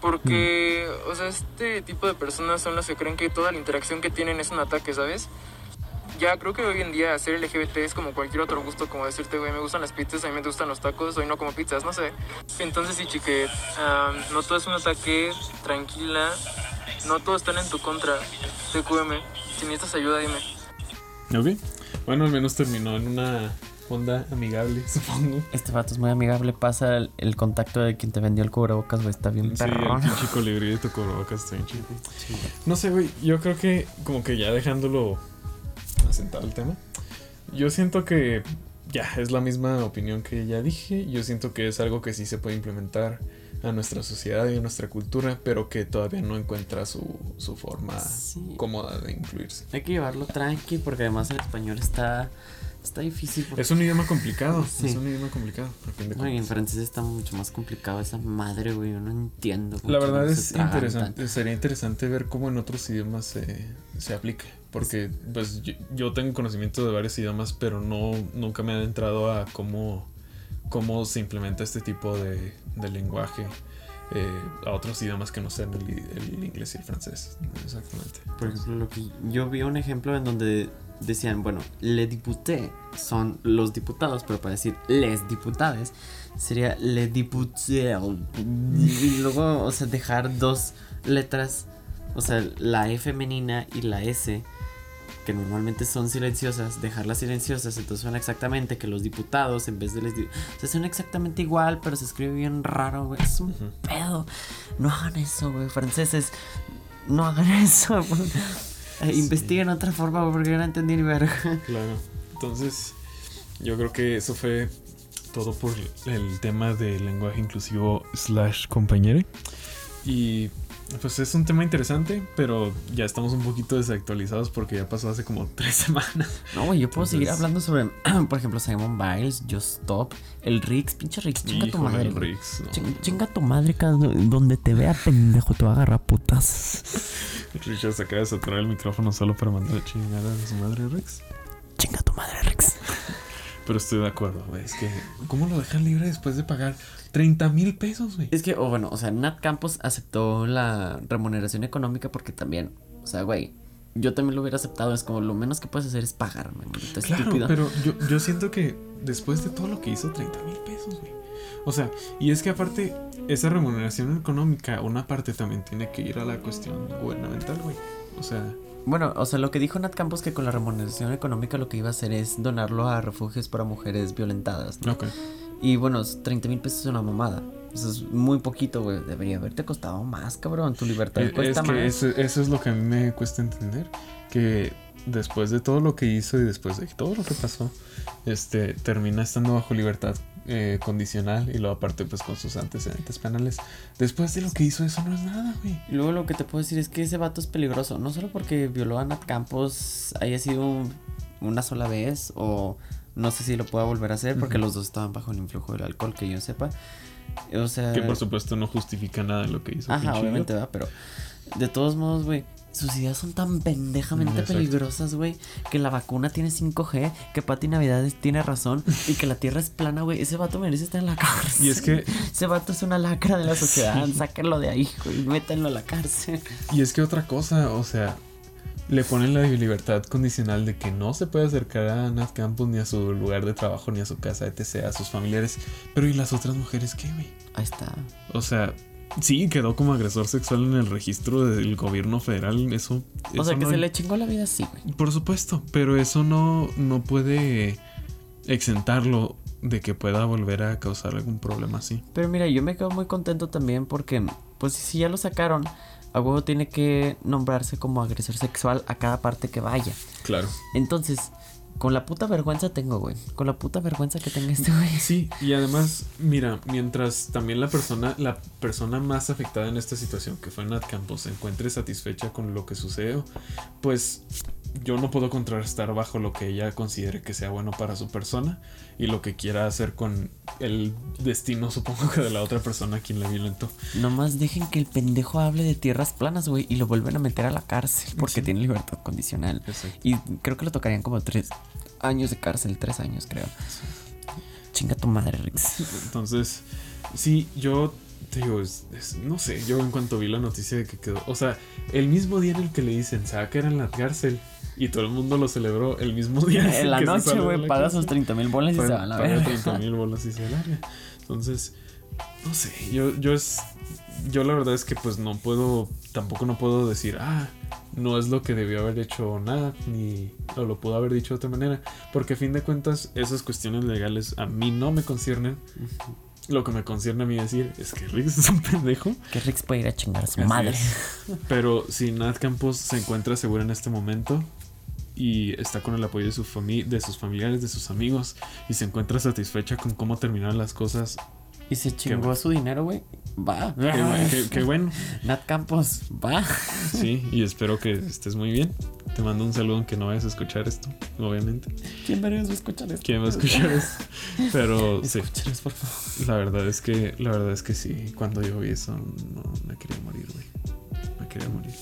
E: Porque,
A: Mm.
E: o sea, este tipo de personas son las que creen que toda la interacción que tienen es un ataque, ¿sabes? Ya creo que hoy en día ser LGBT es como cualquier otro gusto, como decirte, güey, me gustan las pizzas, a mí me gustan los tacos, hoy no como pizzas, no sé. Entonces sí, chique, am, no todo es un ataque, tranquila, no todos están en tu contra, TQM, si necesitas ayuda, dime.
A: Ok. Bueno, al menos terminó en una onda amigable, supongo.
B: Este vato es muy amigable. Pasa el, el contacto de quien te vendió el cubrebocas, güey. Está bien
A: Sí, el
B: perrón.
A: pinche colibrí de tu cubrebocas está bien chido. No sé, güey. Yo creo que, como que ya dejándolo asentado el tema, yo siento que ya es la misma opinión que ya dije. Yo siento que es algo que sí se puede implementar a nuestra sociedad y a nuestra cultura, pero que todavía no encuentra su, su forma
B: Sí.
A: cómoda de incluirse.
B: Hay que llevarlo tranqui porque además el español está, está difícil. porque-
A: Es un idioma complicado.
B: Sí.
A: Es un idioma complicado,
B: en francés está mucho más complicado esa madre, güey. Yo no entiendo.
A: La verdad es interesante, sería interesante ver cómo en otros idiomas se, se aplica. Porque pues yo, yo tengo conocimiento de varios idiomas, pero no nunca me he adentrado a cómo, cómo se implementa este tipo de, de lenguaje eh, a otros idiomas que no sean el, inglés y el francés. Exactamente.
B: Por ejemplo, lo que yo vi un ejemplo en donde decían, bueno, les députés son los diputados, pero para decir les diputades sería les députés. Y luego, o sea, dejar dos letras, o sea, la E femenina y la S, que normalmente son silenciosas, dejarlas silenciosas, entonces suena exactamente que los diputados en vez de les o sea, suena exactamente igual, pero se escribe bien raro, güey. Es un pedo. No hagan eso, güey, franceses. No hagan eso. Eh, Investiguen otra forma porque yo no entendí ni verga.
A: Claro. Entonces, yo creo que eso fue todo por el tema del lenguaje inclusivo slash compañero. Y Pues es un tema interesante, pero ya estamos un poquito desactualizados porque ya pasó hace como tres semanas.
B: No, yo puedo seguir hablando sobre, por ejemplo, Simon Biles, Just Stop, el Rix, pinche Rix, chinga tu madre.
A: Riggs, no.
B: Chin- Chinga tu madre, donde te vea pendejo te va a agarrar putas.
A: Richard se acaba de saturar el micrófono solo para mandar a chingar a su madre Rex.
B: Chinga tu madre, Rix.
A: Pero estoy de acuerdo, güey. Es que, ¿cómo lo dejan libre después de pagar 30 mil pesos, güey?
B: Es que, o bueno, o sea, Nat Campos aceptó la remuneración económica porque también, o sea, güey, yo también lo hubiera aceptado. Es como lo menos que puedes hacer es pagarme, maldito
A: Claro,
B: estúpido.
A: pero yo, yo siento que después de todo lo que hizo, 30 mil pesos, güey. O sea, y es que aparte, esa remuneración económica, una parte también tiene que ir a la cuestión gubernamental, güey. O sea,
B: Bueno, o sea, lo que dijo Nat Campos que con la remuneración económica lo que iba a hacer es donarlo a refugios para mujeres violentadas, ¿no?
A: ok.
B: Y bueno, 30 mil pesos es una mamada. Eso es muy poquito, güey. Debería haberte costado más, cabrón. Tu libertad
A: Eh, Es,
B: cuesta
A: que
B: más.
A: eso, eso es lo que a mí me cuesta entender. Que después de todo lo que hizo y después de todo lo que pasó, este termina estando bajo libertad eh, condicional y luego aparte pues con sus antecedentes penales. Después de lo que hizo eso no es nada, güey.
B: Y luego lo que te puedo decir es que ese vato es peligroso. No solo porque violó a Nat Campos haya sido un- una sola vez o no sé si lo pueda volver a hacer porque los dos estaban bajo el influjo del alcohol, que yo sepa. O sea...
A: Que por supuesto no justifica nada de lo que hizo.
B: Ajá, obviamente, va, pero de todos modos, güey, sus ideas son tan pendejamente
A: Exacto.
B: peligrosas, güey, que la vacuna tiene 5G, que Pati Navidades tiene razón y que la Tierra es plana, güey. Ese vato merece estar en la cárcel.
A: Y es que
B: Ese vato es una lacra de la sociedad. Sáquenlo de ahí, güey, métanlo a la cárcel.
A: Y es que otra cosa, o sea, le ponen la libertad condicional de que no se puede acercar a Nat Campos ni a su lugar de trabajo, ni a su casa, etc., a sus familiares. Pero ¿y las otras mujeres qué, güey?
B: Ahí está.
A: O sea, sí, quedó como agresor sexual en el registro del gobierno federal. Eso.
B: O sea, que
A: no-
B: se le chingó la vida, sí, güey.
A: Por supuesto, pero eso no, no puede exentarlo de que pueda volver a causar algún problema así.
B: Pero mira, yo me quedo muy contento también porque, pues si ya lo sacaron, a huevo tiene que nombrarse como agresor sexual a cada parte que vaya.
A: Claro.
B: Entonces, con la puta vergüenza tengo, güey. Con la puta vergüenza que tenga este güey.
A: Sí, y además, mira, mientras también la persona, la persona más afectada en esta situación, que fue Nat Campos, se encuentre satisfecha con lo que sucedió, pues yo no puedo contrastar bajo lo que ella considere que sea bueno para su persona y lo que quiera hacer con el destino, supongo que de la otra persona a quien la violentó.
B: Nomás dejen que el pendejo hable de tierras planas, güey, y lo vuelven a meter a la cárcel porque
A: Sí.
B: tiene libertad condicional.
A: Exacto.
B: Y creo que lo tocarían como tres años de cárcel, tres años, creo. Chinga tu madre, Rix.
A: Entonces, sí, yo te digo, es- es- no sé, yo en cuanto vi la noticia de que quedó, o sea, el mismo día en el que le dicen, se va a quedar en la cárcel y todo el mundo lo celebró, el mismo día en
B: En la noche, güey, paga sus 30 mil bolas y se van a la verga.
A: 30 mil bolas y se larga. Entonces, no sé, yo, yo es, yo la verdad es que pues no puedo, tampoco no puedo decir, ah, no es lo que debió haber hecho nada, ni o lo pudo haber dicho de otra manera, porque a fin de cuentas esas cuestiones legales a mí no me conciernen. Lo que me concierne a mí decir es que Riggs es un pendejo.
B: Que Rix puede ir a chingar a su
A: Así
B: madre.
A: es. Pero si Nat Campos se encuentra segura en este momento y está con el apoyo de, su fami- de sus familiares, de sus amigos y se encuentra satisfecha con cómo terminaron las cosas,
B: Y se chingó su dinero, güey. Va.
A: qué, bu- qué- qué bueno.
B: Nat Campos, va.
A: Sí, y espero que estés muy bien. Te mando un saludo aunque no vayas a escuchar esto, obviamente.
B: ¿Quién va a escuchar esto?
A: ¿Quién va a escuchar esto? Pero sí,
B: por favor.
A: la verdad es que, la verdad es que sí, cuando yo vi eso no me quería morir, güey. Me quería morir.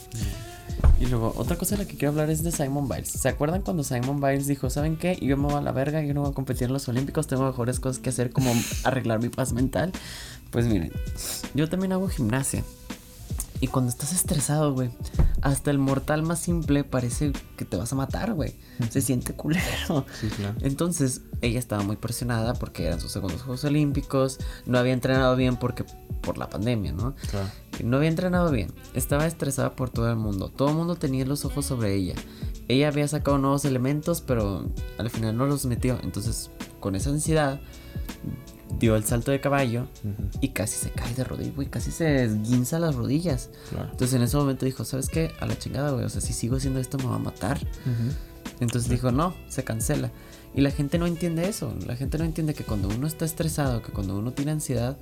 B: Y luego, otra cosa de la que quiero hablar es de Simon Biles. ¿Se acuerdan cuando Simon Biles dijo, ¿saben qué? Yo me voy a la verga, yo no voy a competir en los Olímpicos, tengo mejores cosas que hacer como arreglar mi paz mental? Pues miren, yo también hago gimnasia. Y cuando estás estresado, güey, hasta el mortal más simple parece que te vas a matar, güey. Se siente culero.
A: Sí, claro.
B: Entonces, ella estaba muy presionada porque eran sus segundos Juegos Olímpicos, no había entrenado bien porque por la pandemia, ¿no?
A: Claro.
B: No había entrenado bien, estaba estresada por todo el mundo, todo el mundo tenía los ojos sobre ella. Ella había sacado nuevos elementos, pero al final no los metió. Entonces, con esa ansiedad, dio el salto de caballo
A: Ujú,
B: y casi se cae de rodillas, güey, casi se esguinza las rodillas.
A: claro.
B: Entonces en ese momento dijo, ¿sabes qué? A la chingada, güey, o sea, si sigo haciendo esto me va a matar.
A: Ujú.
B: Entonces dijo, no, se cancela. Y la gente no entiende eso. La gente no entiende que cuando uno está estresado, que cuando uno tiene ansiedad,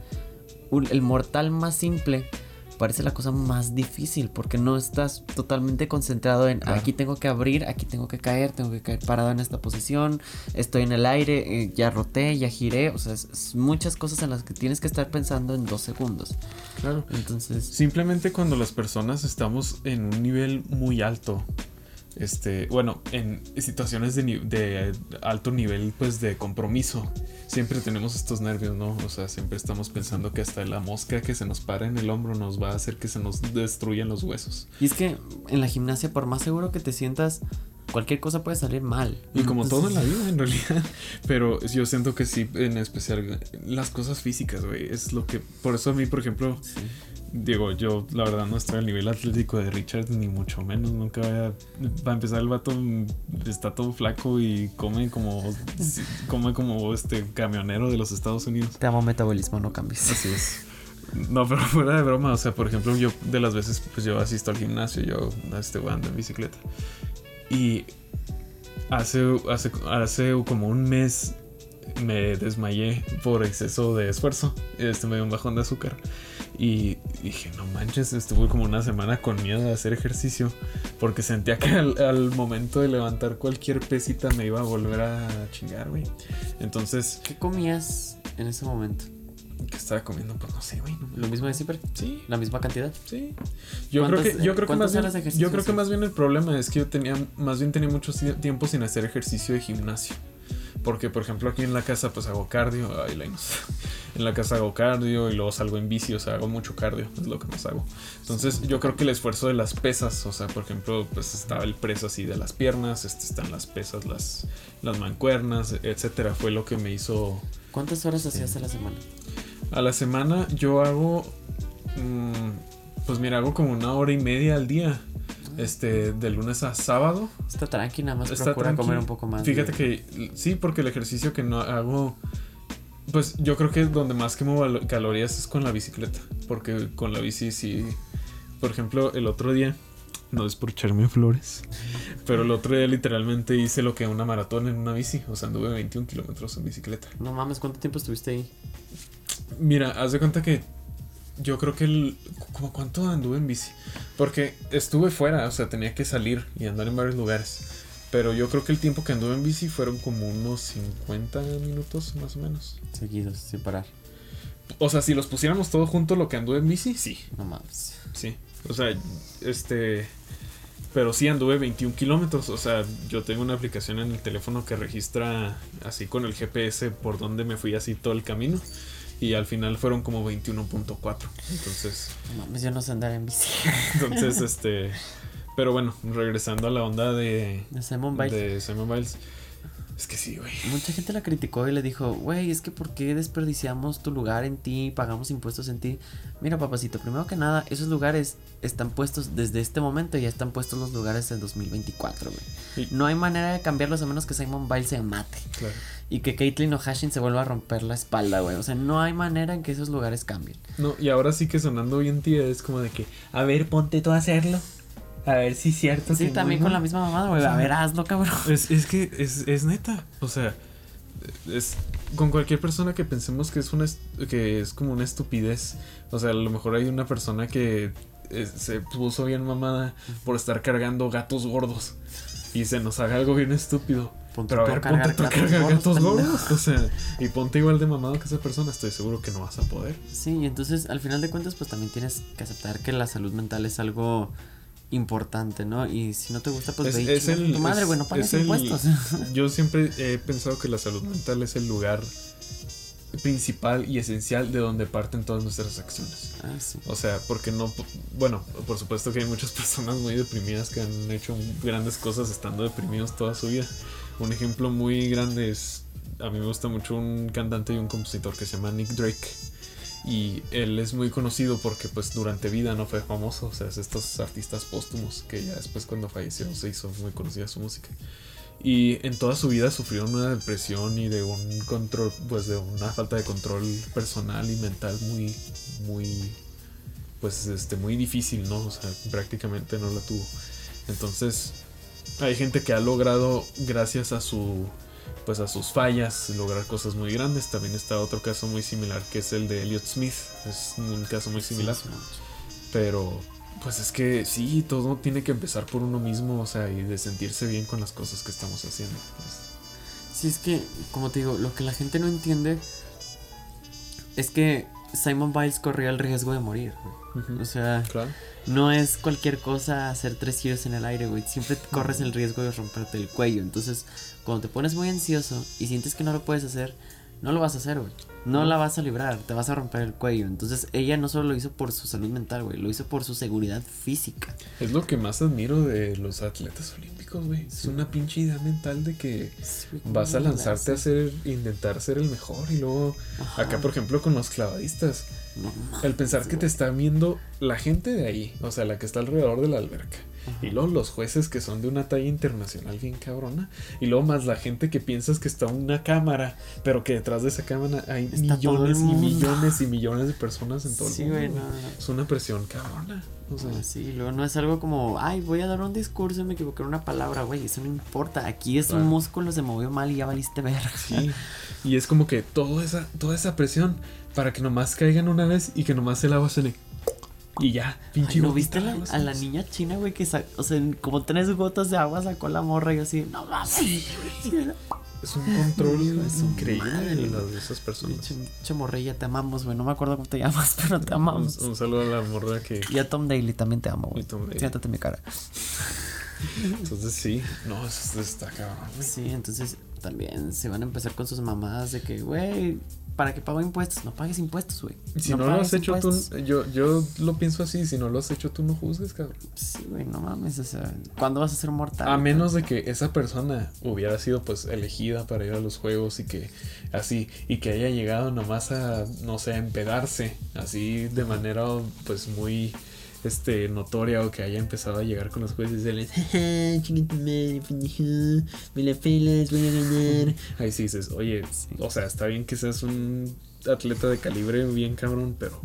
B: un- el mortal más simple parece la cosa más difícil porque no estás totalmente concentrado en
A: Claro.
B: aquí tengo que abrir, aquí tengo que caer, tengo que caer parado en esta posición, estoy en el aire, eh, ya roté, ya giré, o sea, es, es muchas cosas en las que tienes que estar pensando en dos segundos.
A: Claro.
B: Entonces,
A: Simplemente cuando las personas estamos en un nivel muy alto, este, bueno, en situaciones de, de alto nivel, pues de compromiso, siempre tenemos estos nervios, ¿no? O sea, siempre estamos pensando que hasta la mosca que se nos para en el hombro nos va a hacer que se nos destruyan los huesos.
B: y es que en la gimnasia, por más seguro que te sientas, cualquier cosa puede salir mal.
A: Y como todo en la vida, en realidad. Pero yo siento que sí, en especial las cosas físicas, güey. Es lo que. Por eso a mí, por ejemplo,
B: sí.
A: Digo, yo la verdad no estoy al nivel atlético de Richard, ni mucho menos. Nunca voy a. Va a empezar el vato, mm, está todo flaco y come como. come como este camionero de los Estados Unidos.
B: Te amo metabolismo, no cambies.
A: Así es. No, pero fuera de broma, o sea, por ejemplo, yo de las veces, pues yo asisto al gimnasio, yo este, ando en bicicleta. Y hace, hace, hace como un mes me desmayé por exceso de esfuerzo. Este me dio un bajón de azúcar. Y dije, no manches, estuve como una semana con miedo de hacer ejercicio. Porque sentía que al, al momento de levantar cualquier pesita me iba a volver a chingar, güey. Entonces,
B: ¿Qué comías en ese momento?
A: ¿qué estaba comiendo? Pues no sé, güey. no me-
B: ¿Lo mismo de siempre?
A: Sí,
B: ¿La misma cantidad?
A: Sí. Yo creo
B: ¿Cuántas-
A: que, yo creo que más bien, yo creo que más bien el problema es que yo tenía, más bien tenía mucho tiempo sin hacer ejercicio de gimnasio. Porque, por ejemplo, aquí en la casa pues hago cardio. Ay, En la casa hago cardio y luego salgo en bici, o sea, hago mucho cardio, es lo que más hago. Entonces, yo creo que el esfuerzo de las pesas, o sea, por ejemplo, pues estaba el preso así de las piernas, este, están las pesas, las, las mancuernas, etcétera, fue lo que me hizo
B: ¿Cuántas horas hacías a la semana?
A: a la semana yo hago. mm, pues mira, hago como una hora y media al día. Este, de lunes a sábado.
B: Está tranqui, nada más
A: Está
B: procura
A: tranqui.
B: comer un poco más.
A: Fíjate
B: de-
A: que sí, porque el ejercicio que no hago. Pues yo creo que donde más quemo calorías es con la bicicleta. Porque con la bici sí. Por ejemplo, el otro día. No es por echarme flores. Pero el otro día literalmente hice lo que una maratón en una bici. O sea, anduve 21 kilómetros en bicicleta.
B: No mames, ¿cuánto tiempo estuviste ahí?
A: Mira, haz de cuenta que yo creo que el... ¿Como cuánto anduve en bici? Porque estuve fuera, o sea, tenía que salir y andar en varios lugares. Pero yo creo que el tiempo que anduve en bici fueron como unos 50 minutos más o menos.
B: Seguidos, sin parar.
A: O sea, si los pusiéramos todo junto lo que anduve en bici, sí,
B: No mames.
A: sí. O sea, este... Pero sí anduve 21 kilómetros. O sea, yo tengo una aplicación en el teléfono que registra así con el GPS por donde me fui así todo el camino. Y al final fueron como 21.4. Entonces...
B: No mames, yo no sé andar en bici.
A: Entonces, este. Pero bueno, regresando a la onda de.
B: De Simon Biles.
A: De Simon Biles. Es que sí, güey.
B: Mucha gente la criticó y le dijo, güey, es que ¿por qué desperdiciamos tu lugar en ti? Pagamos impuestos en ti. Mira, papacito, primero que nada, esos lugares están puestos desde este momento, ya están puestos los lugares en 2024, güey.
A: Y-
B: No hay manera de cambiarlos a menos que Simon Biles se mate.
A: Claro.
B: Y que Caitlyn o Hashin se vuelva a romper la espalda, güey. O sea, no hay manera en que esos lugares cambien.
A: No, y ahora sí que sonando bien tía, es como de que. A ver, ponte tú a hacerlo. A ver si es cierto.
B: Sí,
A: que
B: también con la misma mamada, güey.
A: O sea,
B: A ver, hazlo, cabrón.
A: Es, es que es, es neta. O sea, es con cualquier persona que pensemos que es una est- que es como una estupidez. O sea, a lo mejor hay una persona que eh, se puso bien mamada por estar cargando gatos gordos. Y se nos haga algo bien estúpido.
B: Ponte
A: Pero a ver,
B: cargar
A: ponte tú a
B: gatos
A: cargar
B: gordos,
A: gatos
B: pendejo.
A: gordos. O sea, y ponte igual de mamado que esa persona. Estoy seguro que no vas a poder.
B: Sí, y entonces al final de cuentas pues también tienes que aceptar que la salud mental es algo importante, ¿no? Y si no te gusta pues
A: Es-
B: ve y
A: es el-
B: tu madre, güey, no pagues
A: es el-
B: impuestos.
A: Yo siempre he pensado que la salud mental es el lugar principal y esencial de donde parten todas nuestras acciones.
B: ah, sí.
A: O sea, porque no, bueno, por supuesto que hay muchas personas muy deprimidas que han hecho grandes cosas estando deprimidos toda su vida. Un ejemplo muy grande es, a mí me gusta mucho un cantante y un compositor que se llama Nick Drake. Y él es muy conocido porque pues durante vida no fue famoso, o sea, es estos artistas póstumos que ya después cuando falleció se hizo muy conocida su música. Y en toda su vida sufrió una depresión y de un control, pues de una falta de control personal y mental muy, muy, pues este, muy difícil, ¿no? O sea, prácticamente no la tuvo. Entonces, hay gente que ha logrado, gracias a su, pues a sus fallas, lograr cosas muy grandes. También está otro caso muy similar que es el de Elliot Smith. Es un caso muy similar.
B: Sí, sí,
A: Pero, pues es que sí, todo tiene que empezar por uno mismo, o sea, y de sentirse bien con las cosas que estamos haciendo. pues.
B: Sí, es que, como te digo, lo que la gente no entiende es que Simon Biles corría el riesgo de morir. O sea,
A: Claro.
B: no es cualquier cosa hacer tres giros en el aire, güey. Siempre corres el riesgo de romperte el cuello. Entonces, cuando te pones muy ansioso y sientes que no lo puedes hacer, no lo vas a hacer, güey. No la vas a librar, te vas a romper el cuello. Entonces, ella no solo lo hizo por su salud mental, güey, lo hizo por su seguridad física.
A: Es lo que más admiro de los atletas olímpicos, güey. Es una pinche idea mental de que vas a lanzarte a ser, intentar ser el mejor y luego
B: Ajá.
A: acá por ejemplo con los clavadistas,
B: No
A: el pensar que te está viendo la gente de ahí, o sea, la que está alrededor de la alberca. Y luego los jueces que son de una talla internacional bien cabrona. Y luego más la gente que piensas que está una cámara, pero que detrás de esa cámara hay millones y millones y millones de personas en todo
B: Sí,
A: el mundo.
B: güey,
A: güey.
B: no, no.
A: Es una presión cabrona. O sea,
B: Ah, sí, luego no es algo como, ay, voy a dar un discurso y me equivoqué en una palabra, güey, eso no importa. Aquí es
A: Claro.
B: un músculo, se movió mal y ya valiste ver.
A: Sí, y es como que toda esa, toda esa presión para que nomás caigan una vez y que nomás el agua se le. Y ya, pinche
B: ¿No viste la- a la niña china, güey, que sa- o sea, como tres gotas de agua sacó la morra y yo así, no mames. Sí,
A: Es un control
B: su
A: increíble
B: madre.
A: de las de esas personas.
B: Pinche morrilla, te amamos, güey. No me acuerdo cómo te llamas, pero te amamos.
A: un saludo a la morra que.
B: Y a Tom Daly también te amo, güey.
A: Y Tom Daly.
B: Siéntate en mi cara.
A: Entonces sí, no, eso está cabrón.
B: Sí, entonces también se van a empezar con sus mamadas de que, güey, ¿para qué pago impuestos? No pagues impuestos, güey.
A: Si no, lo has hecho
B: impuestos.
A: tú, yo, yo lo pienso así, si no lo has hecho tú no juzgues, cabrón.
B: Sí, güey, no mames, o sea, ¿cuándo vas a ser mortal?
A: A menos de que esa persona hubiera sido pues elegida para ir a los juegos y que así, y que haya llegado nomás a, no sé, a empedarse, así de manera pues muy este notoria o que haya empezado a llegar con los jueces de les,
C: Chinga tu madre, pendejo. Me la pelas, voy a ganar.
A: ahí sí dices, oye, o sea, está bien que seas un atleta de calibre bien cabrón, pero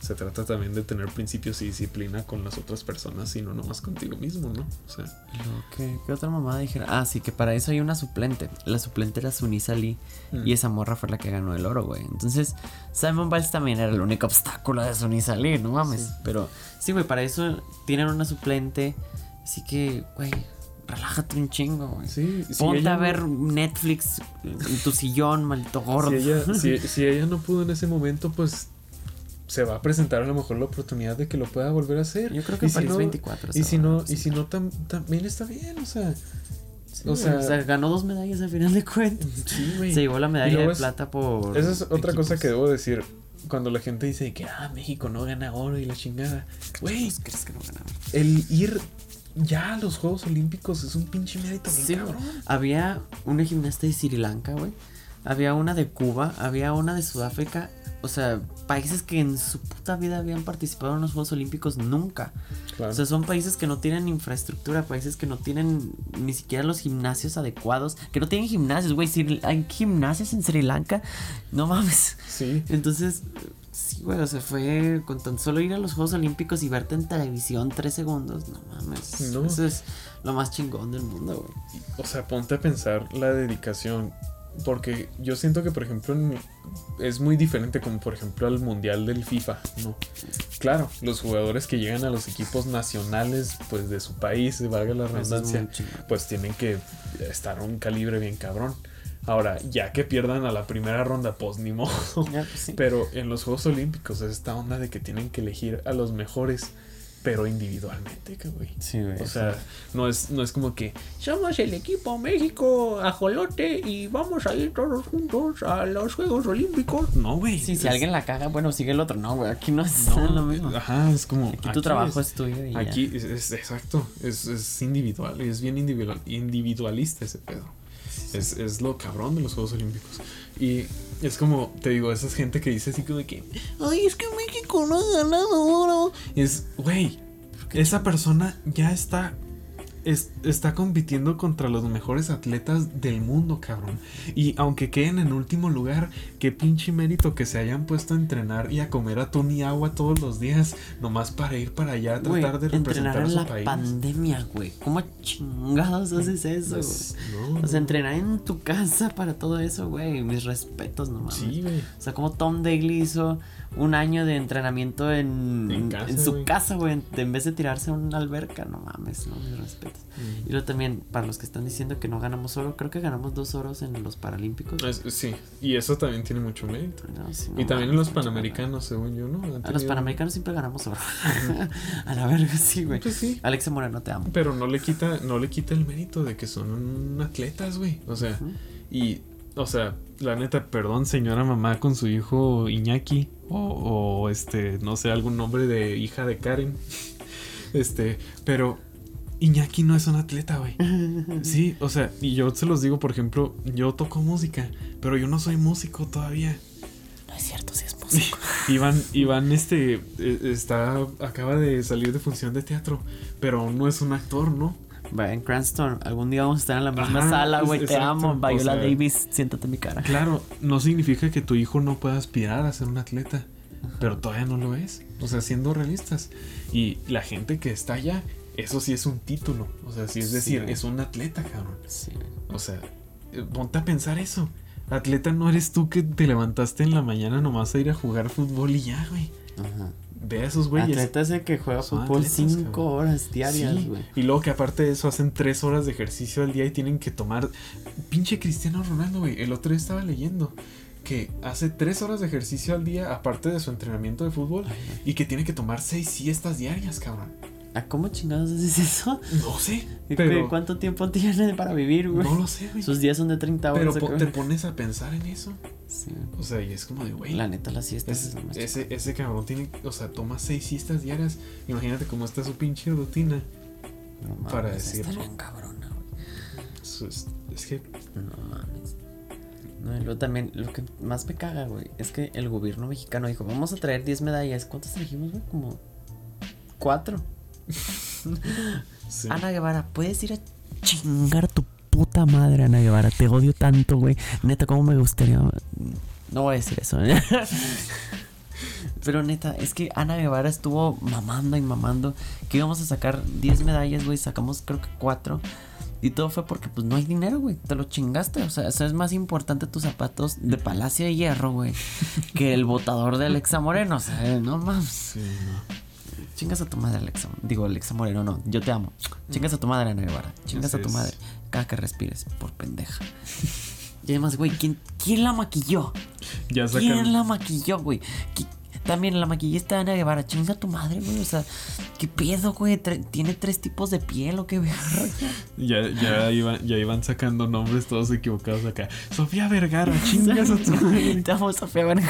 A: se trata también de tener principios y disciplina con las otras personas y no nomás contigo mismo, ¿no? O sea,
B: Y luego, ¿qué, ¿Qué otra mamada dijeron? Ah, sí, que para eso hay una suplente. La suplente era Sunisa Lee.
A: Mm.
B: Y esa morra fue la que ganó el oro, güey. Entonces, Simon Biles también era el único obstáculo de Sunisa Lee, no mames.
A: Sí.
B: Pero, sí, güey, para eso tienen una suplente. Así que, güey, relájate un chingo, güey.
A: sí, si
B: Ponte
A: ella
B: a ver Netflix en tu sillón, maldito gordo.
A: Si ella, si, si ella no pudo en ese momento, pues se va a presentar a lo mejor la oportunidad de que lo pueda volver a hacer.
B: Yo creo que
A: Y
B: París
A: si no,
B: 24.
A: Y si no,
B: sí.
A: y si no tam- también está bien, o sea,
B: Sí,
A: o sea-
B: ganó dos medallas al final de cuentas.
A: sí, güey.
B: Se llevó la medalla de
A: es-
B: plata por.
A: Esa es otra cosa que debo decir. Cuando la gente dice que ah, México no gana oro y la chingada. Güey,
B: ¿crees que no ganaron?
A: el ir ya a los Juegos Olímpicos es un pinche mérito bien
B: Sí,
A: cabrón.
B: Había una gimnasta de Sri Lanka, güey. Había una de Cuba, había una de Sudáfrica. O sea, países que en su puta vida habían participado en los Juegos Olímpicos nunca.
A: Claro.
B: O sea, son países que no tienen infraestructura, países que no tienen ni siquiera los gimnasios adecuados, que no tienen gimnasios, güey. Si hay gimnasios en Sri Lanka, no mames.
A: sí.
B: Entonces, sí, güey, o sea, fue con tan solo ir a los Juegos Olímpicos y verte en televisión tres segundos, no mames.
A: No.
B: Eso es lo más chingón del mundo, güey.
A: O sea, ponte a pensar la dedicación. Porque yo siento que, por ejemplo, en- es muy diferente como, por ejemplo, al Mundial del FIFA, ¿no? Claro, los jugadores que llegan a los equipos nacionales, pues, de su país, valga la redundancia, pues tienen que estar a un calibre bien cabrón. Ahora, ya que pierdan a la primera ronda, pues ni modo.
B: Pues, sí.
A: Pero en los Juegos Olímpicos es esta onda de que tienen que elegir a los mejores, pero individualmente, que güey.
B: Sí, güey.
A: O sea, no es, no es como que somos el equipo México ajolote y vamos a ir todos juntos a los Juegos Olímpicos. No, güey.
B: Sí, si
A: es-
B: alguien la caga, bueno, sigue el otro. No, güey, aquí no es
A: no,
B: lo mismo.
A: Ajá, es como.
B: Aquí tu trabajo es, tuyo y ya.
A: Aquí es, es- exacto, es, es individual, es bien individual, individualista ese pedo. Es, es lo cabrón de los Juegos Olímpicos. Y es como, te digo, esa gente que dice así como de que,
C: Ay, es que México no ha ganado oro.
A: es, güey, esa persona ya está es- está compitiendo contra los mejores atletas del mundo, cabrón. Y aunque queden en último lugar, qué pinche mérito que se hayan puesto a entrenar y a comer atún y agua todos los días, nomás para ir para allá a tratar de
B: entrenar
A: representar a
B: en
A: su
B: la
A: país.
B: pandemia, güey. ¿Cómo chingados haces eso?
A: Pues, no,
B: O sea, entrenar en tu casa para todo eso, güey. Mis respetos, no mames.
A: Sí, güey.
B: O sea, como Tom Daly hizo un año de entrenamiento en,
A: En
B: en-
A: casa,
B: en su casa, güey. En vez de tirarse a una alberca, no mames, no, mis respetos.
A: Mm.
B: Y luego también, para los que están diciendo que no ganamos oro, creo que ganamos dos oros en los Paralímpicos.
A: Es- sí, y eso también tiene mucho mérito.
B: No, sí, no
A: y también en los panamericanos, según yo, ¿no?
B: A los panamericanos siempre ganamos oro. a la verga, sí, güey.
A: Pues sí.
B: Alexa Moreno, te amo.
A: Pero no le quita, no le quita el mérito de que son atletas, güey. O sea, y, o sea, la neta, perdón, señora mamá con su hijo Iñaki. O, o, este, no sé, algún nombre de hija de Karen. Este, pero Iñaki no es un atleta, güey. Sí, o sea, y yo se los digo, por ejemplo, yo toco música, pero yo no soy músico todavía.
B: No es cierto, sí es músico.
A: Iván, Iván, este, eh, está, acaba de salir de función de teatro, pero no es un actor, ¿no?
B: En Cranston, algún día vamos a estar en la misma
A: Ajá,
B: sala, güey. Te amo.
A: o
B: Viola
A: sea-
B: Davis, siéntate en mi cara.
A: Claro, no significa que tu hijo no pueda aspirar a ser un atleta, pero todavía no lo es. O sea, siendo realistas. Y la gente que está allá, eso sí es un título. O sea, sí es
B: Sí.
A: decir, es un atleta, cabrón.
B: Sí.
A: O sea, eh, ponte a pensar eso. Atleta no eres tú que te levantaste en la mañana nomás a ir a jugar fútbol y ya, güey.
B: Ajá.
A: Ve a esos güeyes.
B: Atleta es el que juega
A: Son
B: fútbol
A: atletas,
B: cinco
A: cabrón.
B: horas diarias,
A: Sí,
B: güey.
A: Y luego que aparte de eso hacen tres horas de ejercicio al día y tienen que tomar. Pinche Cristiano Ronaldo, güey. El otro día estaba leyendo que hace tres horas de ejercicio al día, aparte de su entrenamiento de fútbol, y que tiene que tomar seis siestas diarias, cabrón.
B: ¿A cómo chingados haces eso?
A: No sé,
B: ¿Y
A: pero.
B: ¿Cuánto tiempo tiene para vivir, güey?
A: No lo sé, güey.
B: Sus días son de 30 horas.
A: Pero
B: ¿o
A: po- te pones a pensar en eso.
B: Sí.
A: O sea, y es como de, güey.
B: La neta, las siestas
A: es- ese, ese cabrón tiene, o sea, toma seis siestas diarias. Imagínate cómo está su pinche rutina.
B: No mames,
A: para
B: está
A: decirlo.
B: bien cabrona, güey.
A: Es, es que
B: No mames. No, y luego también, lo que más me caga, güey, es que el gobierno mexicano dijo, vamos a traer 10 medallas. ¿Cuántas trajimos, güey? Como 4.
A: sí.
B: Ana Guevara, puedes ir a chingar tu puta madre, Ana Guevara. Te odio tanto, güey. Neta, cómo me gustaría. No voy a decir eso. ¿eh? Pero neta, es que Ana Guevara estuvo mamando y mamando. Que íbamos a sacar 10 medallas, güey. Sacamos creo que 4. Y todo fue porque pues no hay dinero, güey. Te lo chingaste. O sea, eso es más importante tus zapatos de Palacio de Hierro, güey. Que el votador de Alexa Moreno. O sea, no mames.
A: Sí, no.
B: Chingas a tu madre, Alexa. Digo, Alexa Moreno, no. Yo te amo. Chingas a tu madre, Ana Guevara. Chingas a tu madre. Cada que respires, por pendeja. Y además, güey, ¿quién, ¿quién la maquilló?
A: Ya sacan.
B: ¿Quién la maquilló, güey? ¿Qui- También la maquillista Ana Guevara. Chinga tu madre, güey. O sea, ¿qué pedo, güey? ¿Tiene tres tipos de piel o qué verga?
A: Ya, ya, iban, ya iban sacando nombres todos equivocados acá. Sofía Vergara, chingas a tu madre.
B: Te amo, Sofía Vergara.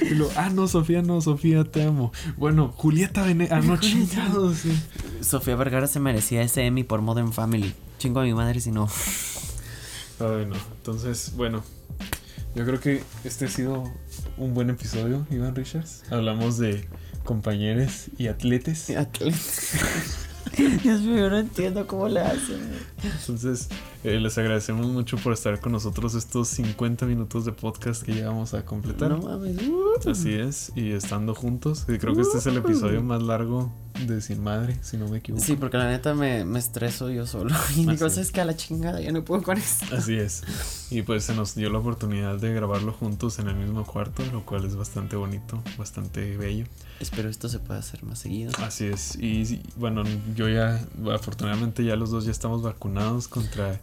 A: Y lo, ah, no, Sofía, no, Sofía, te amo. Bueno, Julieta Venegas. Ah, no, chingados. sí.
B: Sofía Vergara se merecía ese Emmy por Modern Family. Chingo a mi madre si no.
A: Ay, no. Entonces, bueno. Yo creo que este ha sido un buen episodio, Iván Richards. Hablamos de compañeros y atletes.
B: Dios mío, no entiendo cómo le hacen.
A: Entonces, eh, les agradecemos mucho por estar con nosotros estos 50 minutos de podcast que llegamos a completar.
B: No mames. uh.
A: Así es, y estando juntos. Y creo que este es el episodio más largo de Sin Madre, si no me equivoco.
B: Sí, porque la neta me, me estreso yo solo. Y digo,
A: Así.
B: ¿sabes que A la chingada, ya no puedo con eso.
A: Así es. Y pues se nos dio la oportunidad de grabarlo juntos en el mismo cuarto, lo cual es bastante bonito, bastante bello.
B: Espero esto se pueda hacer más seguido.
A: Así es. Y bueno, yo ya, afortunadamente ya los dos ya estamos vacunados contra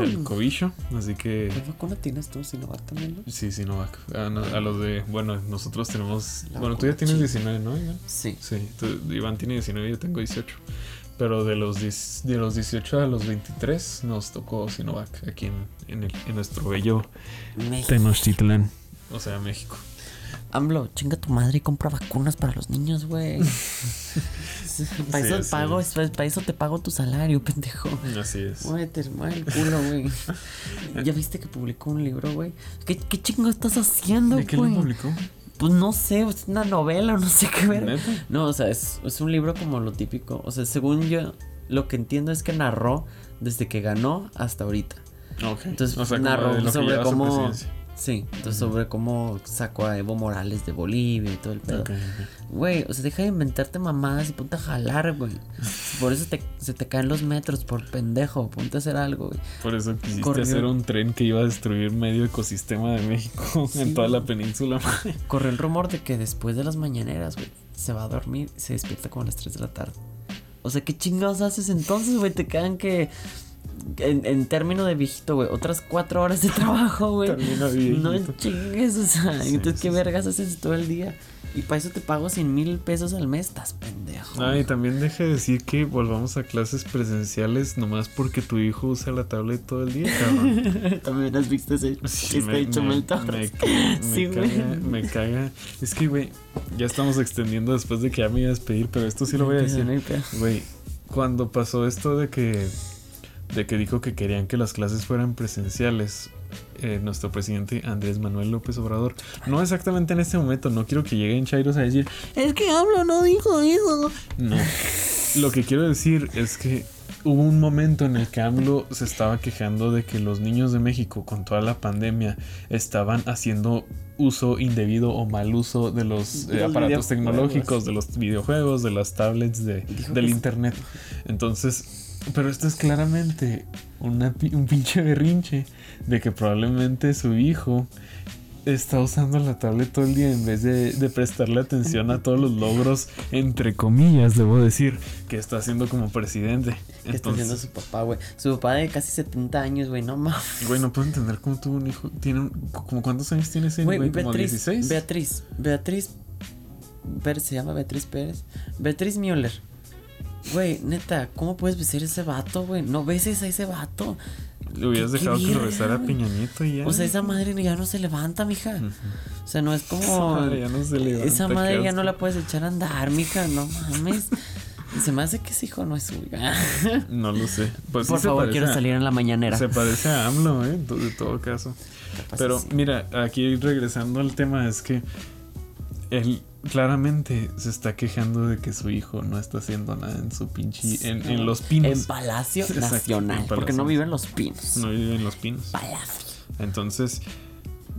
A: el cobicho, así que...
B: ¿Qué vacuna tienes tú, Sinovac también, no?
A: Sí, no, a, no- a los de... Bueno, nosotros tenemos...
B: La
A: bueno, tú ya tienes
B: china.
A: 19, ¿no? Iván?
B: Sí.
A: Sí, tú- Iván tiene 19 y yo tengo 18. Pero de los, 10 de los 18 a los 23 nos tocó Sinovac aquí en, en, el- en nuestro bello,
B: México.
C: Tenochtitlán.
A: o sea, México.
B: AMLO, chinga tu madre y compra vacunas para los niños, güey. para, eso
A: Sí,
B: pago,
A: sí.
B: para eso te pago tu salario, pendejo.
A: Así es.
B: Muévete, mueve el culo, güey. ¿Ya viste que publicó un libro, güey? ¿Qué, qué chingo estás haciendo,
A: ¿De qué lo
B: güey?
A: publicó?
B: Pues no sé, es una novela o no sé qué ver.
A: ¿Neta?
B: No, o sea, es, es un libro como lo típico. O sea, según yo, lo que entiendo es que narró desde que ganó hasta ahorita.
A: Ok.
B: Entonces
A: O sea,
B: narró sobre cómo. Sí, entonces sobre cómo sacó a Evo Morales de Bolivia y todo el pedo. Güey, o sea, deja de inventarte mamadas y ponte a jalar, güey. Por eso te- se te caen los metros, por pendejo. Ponte a hacer algo, güey.
A: Por eso quisiste
B: Corrió.
A: hacer un tren que iba a destruir medio ecosistema de México en toda la península.
B: Corrió el rumor de que después de las mañaneras, güey, se va a dormir y se despierta como a las 3 de la tarde. O sea, ¿qué chingados haces entonces, güey? Te quedan que. En, en término de viejito, güey, otras cuatro horas de trabajo, güey. No chingues, o sea,
A: Sí,
B: entonces, ¿qué
A: sí.
B: vergas haces todo el día? Y para eso te pago 100 mil pesos al mes, estás pendejo.
A: Ah, y también deja de decir que volvamos a clases presenciales nomás porque tu hijo usa la tablet todo el día, cabrón.
B: También has visto ese
A: Sí, me, ca- me
B: Sí, güey.
A: caga, me caga. Es que, güey, ya estamos extendiendo después de que ya me iba a despedir, pero esto sí lo voy a decir. Güey, cuando pasó esto de que de que dijo que querían que las clases fueran presenciales, eh, nuestro presidente Andrés Manuel López Obrador, no exactamente en este momento, no quiero que lleguen chairos a decir,
C: Es que hablo, no dijo eso.
A: no. Lo que quiero decir es que hubo un momento en el que AMLO se estaba quejando de que los niños de México con toda la pandemia estaban haciendo uso indebido o mal uso de los, eh, aparatos tecnológicos, de los videojuegos, de las tablets, de, del internet. Entonces, pero esto es claramente una un pinche berrinche de que probablemente su hijo está usando la tablet todo el día en vez de, de prestarle atención a todos los logros, entre comillas, debo decir, que está haciendo como presidente.
B: ¿Qué está haciendo su papá, güey? Su papá de casi 70 años, güey, no mames.
A: güey, no puedo entender cómo tuvo un hijo. Tiene un- como cuántos años tiene ese
B: Güey,
A: como
B: Beatriz,
A: 16.
B: Beatriz, Beatriz Pérez, se llama Beatriz Pérez. Beatriz Müller. Güey, neta, ¿cómo puedes besar a ese vato, güey? No beses a ese vato.
A: Le hubieras
B: qué- qué
A: dejado que lo besara a y ya.
B: O sea, esa madre ya no se levanta, mija. O sea, no es como.
A: Esa madre ya no se levanta,
B: Esa madre ya no la puedes echar a andar, mija. No mames. Se me hace que ese hijo no es suyo.
A: No lo sé. Pues sí
B: Por favor, quiero
A: a-
B: salir en la mañanera.
A: Se parece a AMLO, ¿eh? De todo caso. Pero mira, aquí regresando al tema, es que él claramente se está quejando de que su hijo no está haciendo nada en su pinche. En, en los pinos.
B: En Palacio
A: Exacto,
B: Nacional.
A: en
B: Porque no vive en los pinos.
A: No vive en los pinos.
B: Palacio.
A: Entonces,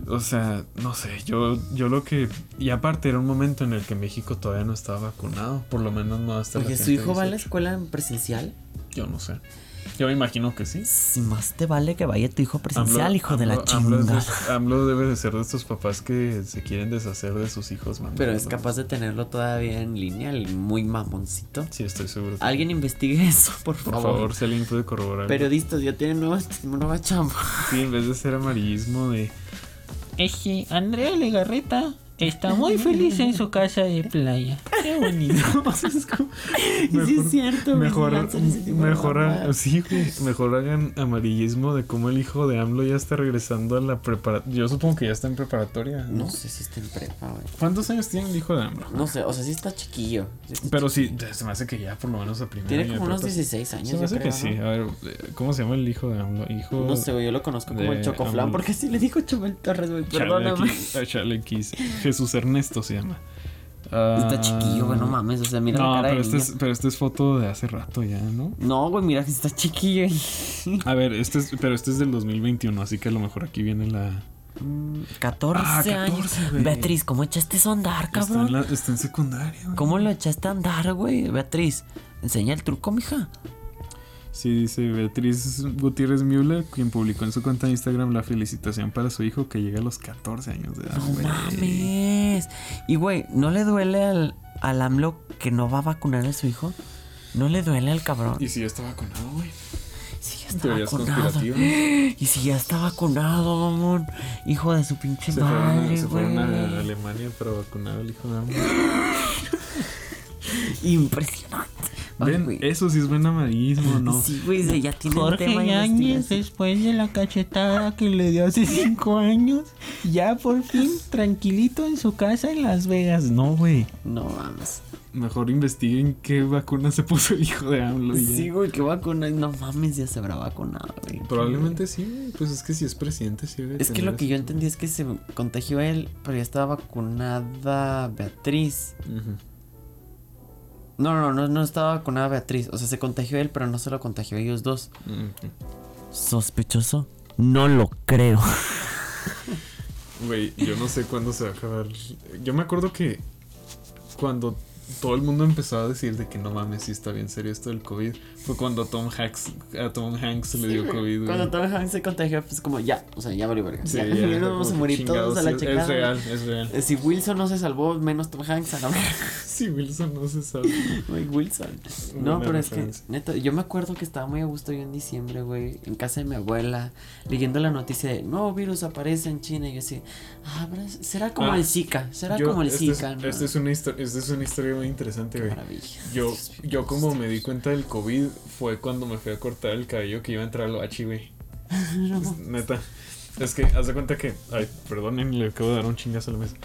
A: o sea, no sé, yo, yo lo que. Y aparte, era un momento en el que México todavía no estaba vacunado. Por lo menos no hasta
B: Porque su hijo va a la
A: 18.
B: escuela en presencial.
A: Yo no sé. Yo me imagino que sí.
B: Si más te vale que vaya tu hijo presencial,
A: AMLO-
B: hijo de la chingada.
A: AMLO debe de ser de estos papás que se quieren deshacer de sus hijos, man.
B: Pero es capaz de tenerlo todavía en línea, el muy mamoncito.
A: Sí, estoy seguro. que-
B: Alguien investigue eso, por
A: Por
B: favor.
A: favor, si alguien puede corroborar.
B: Periodistas ya tienen nueva, nueva chamba.
A: Sí, en vez de ser amarillismo de.
C: Que Andrea Legarreta está muy feliz en su casa de playa. Qué bonito.
B: Y sí es cierto, güey,
A: mejor, mejor, sí, mejor hagan amarillismo de cómo el hijo de AMLO ya está regresando a la preparatoria. Yo supongo que ya está en preparatoria. ¿no?
B: No sé si está en prepa, güey.
A: ¿Cuántos años tiene el hijo de AMLO?
B: No sé, o sea, sí está chiquillo. sí está
A: Pero sí, se me hace que ya por lo menos a primera.
B: Tiene como unos
A: prepa.
B: 16 años.
A: Se me hace que
B: creo,
A: sí.
B: ¿no?
A: A ver, eh, ¿cómo se llama el hijo de AMLO? Hijo.
B: No sé, güey, yo lo conozco como el Chocoflan, porque sí le dijo Chumel Torres, güey, perdóname.
A: a Chale X. Jesús Ernesto se llama.
B: Está
A: Ah,
B: chiquillo, güey, no mames, o sea, mira
A: No,
B: la cara
A: pero
B: de
A: este,
B: niño.
A: es, pero este es foto de hace rato ya, ¿no?
B: No, güey, mira que está chiquillo.
A: A ver, este es, pero este es del 2021, así que a lo mejor aquí viene la.
B: Mm, 14,
A: Ah, 14,
B: años. Beatriz, ¿cómo echaste eso a andar,
A: Está
B: cabrón?
A: en, la- está en secundaria. güey.
B: ¿Cómo lo echaste a andar, güey? Beatriz, enseña el truco, mija.
A: Sí, dice Beatriz Gutiérrez Müller, quien publicó en su cuenta de Instagram la felicitación para su hijo que llega a los 14 años de edad.
B: No mames. Y, güey, ¿no le duele al, al AMLO que no va a vacunar a su hijo? ¿No le duele al cabrón?
A: Y si ya está vacunado, güey.
B: si ya está
A: Teorías
B: vacunado. Y si ya está vacunado, mamón. Hijo de su pinche
A: Se fueron,
B: madre,
A: se fueron a. Alemania para vacunar al hijo de AMLO.
B: Impresionante.
A: Ven, eso sí es buen amarillismo, ¿no?
B: Sí, güey, se- ya tiene
C: Jorge
B: tema
C: Yáñez, después de la cachetada que le dio hace cinco años, ya por fin tranquilito en su casa en Las Vegas. No, güey.
B: No mames.
A: Mejor investiguen qué vacuna se puso el hijo de AMLO. ya.
B: Sí, güey, que vacuna. No mames, ya se habrá vacunado, güey.
A: Probablemente sí, güey. Pues es que si es presidente, sí debe
B: Es que lo que yo entendí es que se contagió él, pero ya estaba vacunada Beatriz.
A: Ujú.
B: No, no, no, no estaba vacunada Beatriz. O sea, se contagió él, pero no se lo contagió a ellos dos. ¿Sospechoso? No lo creo.
A: Güey, yo no sé cuándo se va a acabar. Yo me acuerdo que cuando todo el mundo empezó a decir de que no mames, sí está bien serio esto del COVID, fue cuando Tom Hanks, a Tom Hanks le dio COVID, güey.
B: Cuando Tom Hanks se contagió, pues como ya, o sea, ya valió verga.
A: Sí,
B: ya,
A: ya,
B: ya vamos a morir todos a la
A: es-
B: checada.
A: Es real, es real.
B: Eh, Si Wilson no se salvó, menos Tom Hanks a la verga.
A: Sí, Wilson no se sabe.
B: Güey, Wilson. No,
A: Buena
B: pero es que, neta, yo me acuerdo que estaba muy a gusto yo en diciembre, güey, en casa de mi abuela, leyendo la noticia de nuevo virus aparece en China. Y yo así, ah, ¿será como
A: Ah,
B: el Zika? ¿Será
A: Yo-
B: como el
A: este es-
B: Zika? no?
A: Esta es, una histo- esta es una historia muy interesante, güey. Yo, yo como me di cuenta del COVID fue cuando me fui a cortar el cabello que iba a entrar al bachi, güey. Neta. Es que, haz de cuenta que. Ay, perdonen, le acabo de dar un chingazo a la mesa.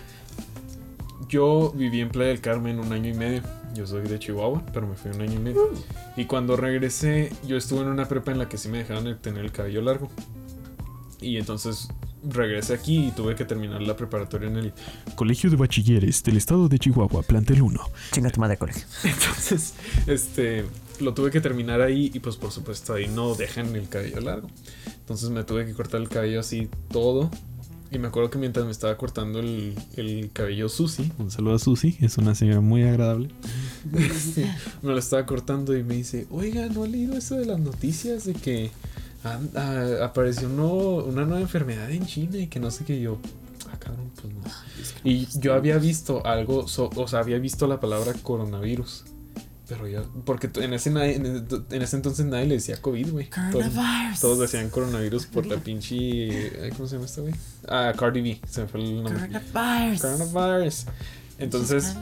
A: Yo viví en Playa del Carmen un año y medio. Yo soy de Chihuahua, pero me fui un año y medio. Y cuando regresé, yo estuve en una prepa en la que sí me dejaban el- tener el cabello largo. Y entonces regresé aquí y tuve que terminar la preparatoria en el
C: Colegio de Bachilleres del Estado de Chihuahua, plantel 1.
B: Chinga tu madre, colegio.
A: Entonces, este, lo tuve que terminar ahí y pues por supuesto ahí no dejan el cabello largo. Entonces me tuve que cortar el cabello así todo. Y me acuerdo que mientras me estaba cortando el, el cabello Susi, un saludo a Susi, es una señora muy agradable. Este, me lo estaba cortando y me dice, oiga, ¿no ha leído eso de las noticias de que ah, apareció una nueva enfermedad en China y que no sé qué yo... Ah, cabrón, pues no. Y yo había visto algo, so- o sea, había visto la palabra coronavirus. Pero yo, porque en ese, en ese entonces nadie le decía COVID, güey. Todo-
B: Coronavirus.
A: Todos decían coronavirus por la pinche. ¿Cómo se llama esta, güey? Ah, Cardi B, se me fue el nombre.
B: Coronavirus.
A: Coronavirus. Entonces,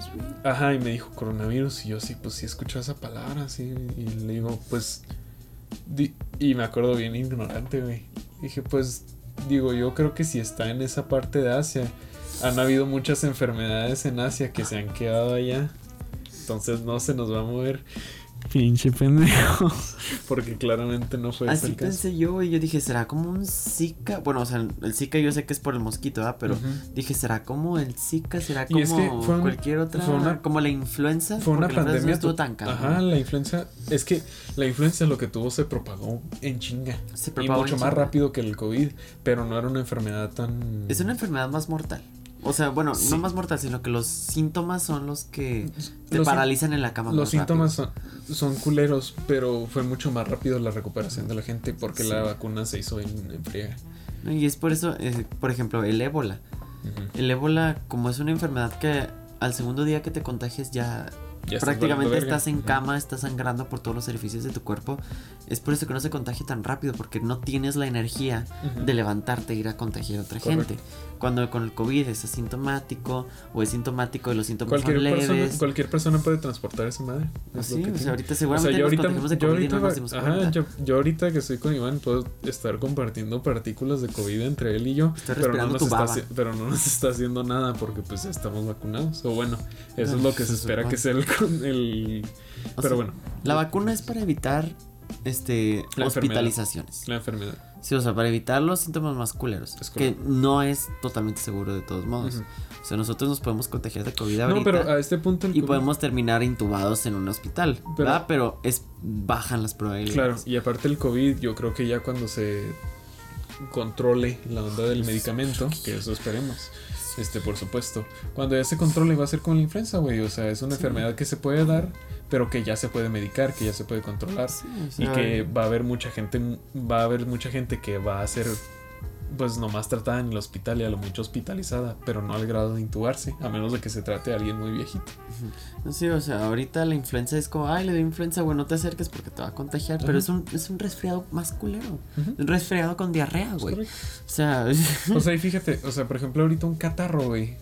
A: ajá, y me dijo coronavirus. Y yo sí, pues sí escuché esa palabra, sí. Y le digo, pues. Y me acuerdo bien ignorante. Dije, pues, digo, yo creo que si está en esa parte de Asia, han habido muchas enfermedades en Asia que se han quedado allá. Entonces no se nos va a mover.
C: Pinche pendejo.
A: Porque claramente no fue ese
B: Así
A: el caso.
B: pensé yo, y yo dije, ¿será como un Zika? Bueno, o sea, el Zika yo sé que es por el mosquito, ¿verdad? Pero dije, ¿será como el Zika? ¿Será
A: Y
B: como
A: es que fue un-
B: cualquier otra?
A: fue una-
B: como la influenza.
A: Fue una
B: la
A: pandemia.
B: No estuvo tan cabrón.
A: Ajá, la influenza. Es que la influenza lo que tuvo se propagó en chinga.
B: Se
A: Y
B: propagó
A: mucho
B: en
A: más
B: chinga.
A: rápido que el COVID. Pero no era una enfermedad tan.
B: Es una enfermedad más mortal. O sea, bueno,
A: Sí.
B: no más mortal, sino que los síntomas son los que te
A: Los
B: paralizan en la cama.
A: Los síntomas son, son culeros, pero fue mucho más rápido la recuperación de la gente porque
B: Sí.
A: la vacuna se hizo en, en friega.
B: Y es por eso, eh, por ejemplo, el ébola. El ébola, como es una enfermedad que al segundo día que te contagies ya
A: Ya
B: prácticamente estás en cama, estás sangrando por todos los orificios de tu cuerpo. Es por eso que no se contagia tan rápido, porque no tienes la energía de levantarte e ir a contagiar a otra
A: Correcto.
B: gente. Cuando con el COVID es asintomático o es sintomático y los síntomas
A: Cualquier
B: son leves.
A: persona, cualquier persona puede transportar esa madre. es
B: Sí, o sea, ahorita seguramente
A: yo
B: nos
A: ahorita,
B: de
A: yo
B: COVID y no nos dimos
A: ajá, yo, yo ahorita que estoy con Iván puedo estar compartiendo partículas de COVID entre él y yo, pero no, nos está, pero no nos está haciendo nada porque pues estamos vacunados. O bueno, eso
B: Ah,
A: es lo que se espera que sea el, el-
B: O
A: pero
B: sea,
A: bueno,
B: La vacuna es para evitar este
A: La enfermedad.
B: hospitalizaciones.
A: la enfermedad.
B: Sí, o sea, para evitar los síntomas más culeros.
A: Es
B: que no es totalmente seguro de todos modos. O sea, nosotros nos podemos contagiar de COVID ahorita.
A: No, pero a este punto el
B: y
A: COVID-
B: podemos terminar intubados en un hospital,
A: Pero-
B: ¿verdad? Pero es bajan las probabilidades.
A: Claro, y aparte el COVID, yo creo que ya cuando se controle la onda del medicamento, que eso esperemos, este, por supuesto, cuando ya se controle va a ser con la influenza, güey, o sea, es una enfermedad que se puede dar, pero que ya se puede medicar, que ya se puede controlar,
B: Sí,
A: y que va a haber mucha gente, va a haber mucha gente que va a ser, pues, nomás tratada en el hospital y a lo mucho hospitalizada, pero no al grado de intubarse, a menos de que se trate de alguien muy viejito.
B: sí, o sea, ahorita la influenza es como, ay, le dio influenza, güey, no te acerques porque te va a contagiar. Pero es un, es un resfriado más culero. Un resfriado con diarrea, güey. O sea,
A: O sea, y fíjate, o sea, por ejemplo, ahorita un catarro, güey.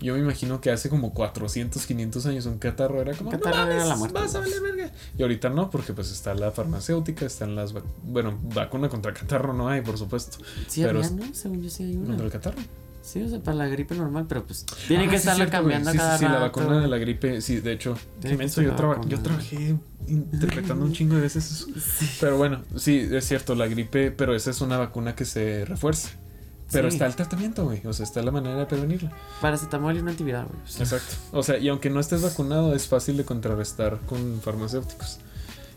A: Yo me imagino que hace como 400, 500 años un catarro era como.
B: Catarro
A: "No mames,
B: era la muerte,
A: Vas a
B: güey".
A: valer verga. Y ahorita no, porque pues está la farmacéutica, están las. vac- Bueno, vacuna contra catarro no hay, por supuesto.
B: sí
A: pero
B: había, ¿no? Según yo sí hay una.
A: Contra el catarro.
B: Sí, o sea, para la gripe normal, pero pues tiene
A: Ah,
B: que
A: sí,
B: estarla
A: cierto, güey.
B: cambiando
A: sí,
B: cada
A: sí, sí, la vacuna de la gripe, sí, de hecho. Menso, yo, traba- yo trabajé interpretando un chingo de veces eso. Pero bueno, sí, es cierto, la gripe, pero esa es una vacuna que se refuerza. Pero
B: Sí.
A: está el tratamiento, güey. O sea, está la manera de prevenirla.
B: Paracetamol y un antiviral, güey. o sea,
A: Exacto. O sea, y aunque no estés vacunado, es fácil de contrarrestar con farmacéuticos.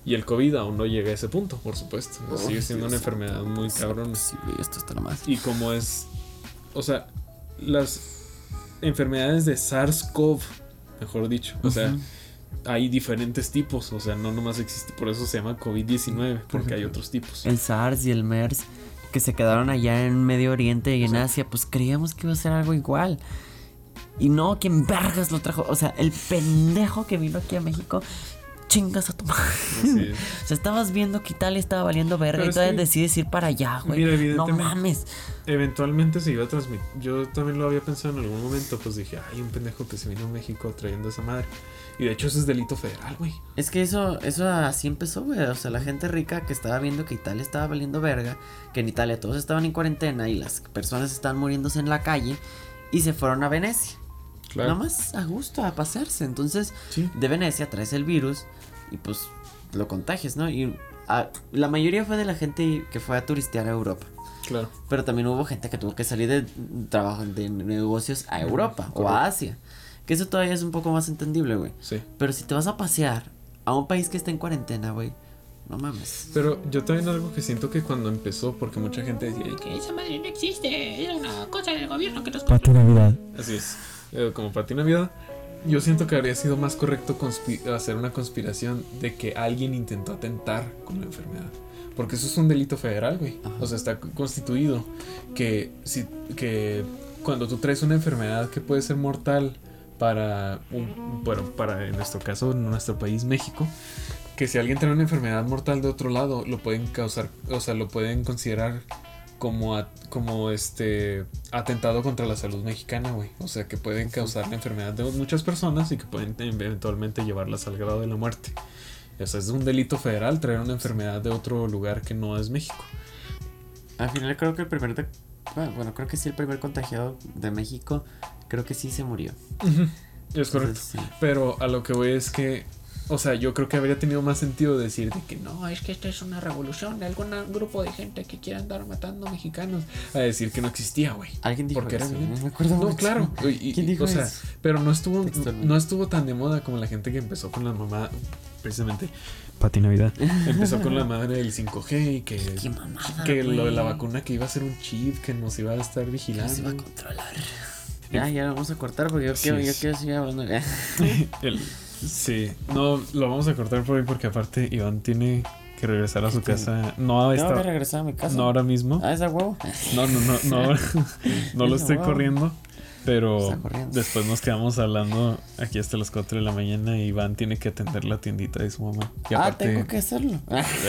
A: Y el COVID aún no llega a ese punto, por supuesto. Sigue siendo una enfermedad muy cabrona.
B: Sí, güey, esto está nomás.
A: Y como es. O sea, las enfermedades de SARS-CoV, mejor dicho. O sea,
B: Ujú.
A: hay diferentes tipos. O sea, no nomás existe. Por eso se llama COVID-19, porque hay otros tipos.
B: el SARS y el MERS que se quedaron allá en Medio Oriente y en Asia, pues creíamos que iba a ser algo igual. Y no, ¿quién vergas lo trajo? O sea, el pendejo que vino aquí a México, chingas a tu madre. O sea, estabas viendo que Italia estaba valiendo verga
A: Pero
B: y todavía decides ir para allá, güey.
A: Mira,
B: No mames.
A: Eventualmente se iba a transmitir. Yo también lo había pensado en algún momento. Pues dije, hay un pendejo que se vino a México trayendo esa madre. Y de hecho, eso es delito federal, güey.
B: Es que eso, eso así empezó, güey. O sea, la gente rica que estaba viendo que Italia estaba valiendo verga, que en Italia todos estaban en cuarentena y las personas estaban muriéndose en la calle y se fueron a Venecia. Nada más a gusto, a pasearse. Entonces,
A: Sí.
B: de Venecia traes el virus y pues lo contagias, ¿no? Y ah, la mayoría fue de la gente que fue a turistear a Europa.
A: Claro.
B: Pero también hubo gente que tuvo que salir de trabajo de negocios a Europa o a Asia. Que eso todavía es un poco más entendible, güey.
A: Sí.
B: Pero si te vas a pasear a un país que está en cuarentena, güey, no mames.
A: Pero yo también algo que siento que cuando empezó, porque mucha gente decía, "Ay,
F: Que esa madre no existe, es una cosa del gobierno que nos
C: Pati Navidad.
A: Así es. Eh, como Pati Navidad. Yo siento que habría sido más correcto hacer una conspiración de que alguien intentó atentar con la enfermedad. Porque eso es un delito federal, güey. O sea, está constituido que, si, que cuando tú traes una enfermedad que puede ser mortal para, un, bueno, para en nuestro caso, en nuestro país, México, que si alguien trae una enfermedad mortal de otro lado, lo pueden causar, o sea, lo pueden considerar como, a- como este atentado contra la salud mexicana, güey. O sea, que pueden causar la enfermedad de muchas personas y que pueden eventualmente llevarlas al grado de la muerte. O sea, es un delito federal traer una enfermedad de otro lugar que no es México.
B: Al final creo que el primer... de- bueno, creo que sí, el primer contagiado de México, creo que sí se murió.
A: Es correcto.
B: Entonces, sí.
A: Pero a lo que voy es que, o sea, yo creo que habría tenido más sentido decir de que no,
F: es que esta es una revolución de algún grupo de gente que quiere andar matando mexicanos.
A: a decir que no existía, güey.
B: Alguien dijo
A: Porque era
B: eso,
A: evidente.
B: no me acuerdo
A: No,
B: mucho.
A: claro. y- y-
B: ¿Quién dijo
A: o sea,
B: eso?
A: pero no estuvo, no estuvo tan de moda como la gente que empezó con la mamá, precisamente. Pati Navidad. Empezó con la madre del 5G y que,
B: Qué mamada,
A: que lo de la vacuna que iba a ser un chip que nos iba a estar
B: Que
A: vigilando.
B: se va a controlar. Ya, ya lo vamos a cortar porque yo quiero, yo quiero seguir hablando.
A: El- sí, no, lo vamos a cortar por ahí porque aparte Iván tiene que regresar a su casa. No a
B: Tengo
A: esta-
B: que regresar a mi casa.
A: no ahora mismo.
B: Ah, esa huevo.
A: No, no, no, no, no lo estoy corriendo. Pero después nos quedamos hablando aquí hasta las 4 de la mañana y Iván tiene que atender la tiendita de su mamá. Y
B: Ah,
A: aparte,
B: tengo que hacerlo.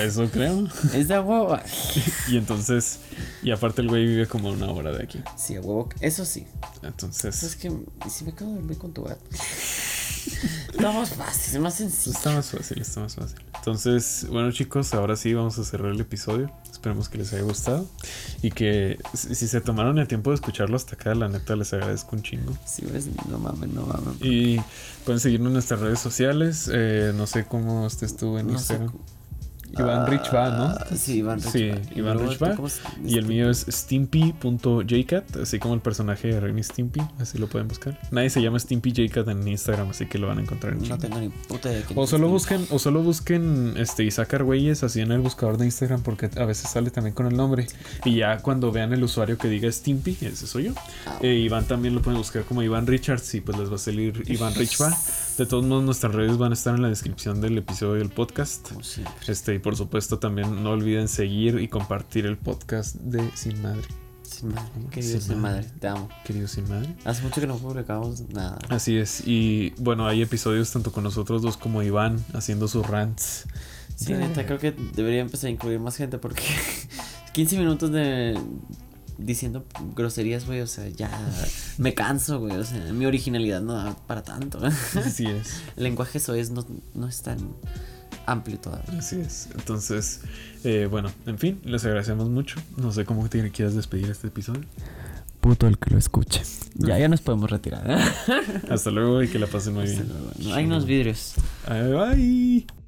A: eso creo.
B: Es de huevo.
A: Y entonces, y aparte el güey vive como una hora de aquí.
B: Sí, a huevo. Eso sí.
A: Entonces,
B: Es que, ¿y si me quedo a dormir con tu gato? Está más fácil, más sencillo.
A: está más fácil, está más fácil. Entonces, bueno chicos, ahora sí vamos a cerrar el episodio. Esperemos que les haya gustado. Y que si se tomaron el tiempo de escucharlo hasta acá, la neta les agradezco un chingo.
B: Sí, ves, no mames, no mames.
A: Y pueden seguirnos en nuestras redes sociales. eh, no sé cómo estés tú en
B: No sé
A: Instagram.
B: cómo-
A: Iván Rich va, ¿no?
B: Ah, Sí, Iván Rich
A: Sí. Iván
B: luego,
A: Rich va.
B: ¿cómo se-
A: Y el mío es stimpy.jcat, así como el personaje de Ren Stimpy, así lo pueden buscar. Nadie se llama Stimpy Jcat en Instagram, así que lo van a encontrar en
B: No tengo ni puta idea
A: O solo busquen, o solo busquen este Isaac Argüelles así en el buscador de Instagram, porque a veces sale también con el nombre. Y ya cuando vean el usuario que diga Stimpy, ese soy yo.
B: Ah,
A: Eh, Iván también lo pueden buscar como Iván Richards y pues les va a salir Iván Rich va. De todos modos, nuestras redes van a estar en la descripción del episodio del podcast.
B: Como siempre.
A: Este, y por supuesto también no olviden seguir y compartir el podcast de Sin Madre.
B: Sin madre, querido,
A: Sin
B: sin
A: madre.
B: madre, te amo.
A: Querido Sin Madre.
B: Hace mucho que no publicamos nada.
A: Así es. Y bueno, hay episodios tanto con nosotros dos como Iván haciendo sus rants.
B: Sí, neta, creo que debería empezar a incluir más gente porque 15 minutos de diciendo groserías, güey, o sea, ya me canso, güey, o sea, mi originalidad no da para tanto.
A: Así es.
B: El lenguaje soez no, no es tan amplio todavía.
A: Así es. Entonces, eh, bueno, en fin, les agradecemos mucho. No sé cómo te quieras despedir este episodio.
C: Puto el que lo escuche.
B: Ya, ya nos podemos retirar.
A: Hasta luego y que la pasen muy
B: Hasta
A: bien.
B: luego. No hay unos vidrios.
A: Bye. bye.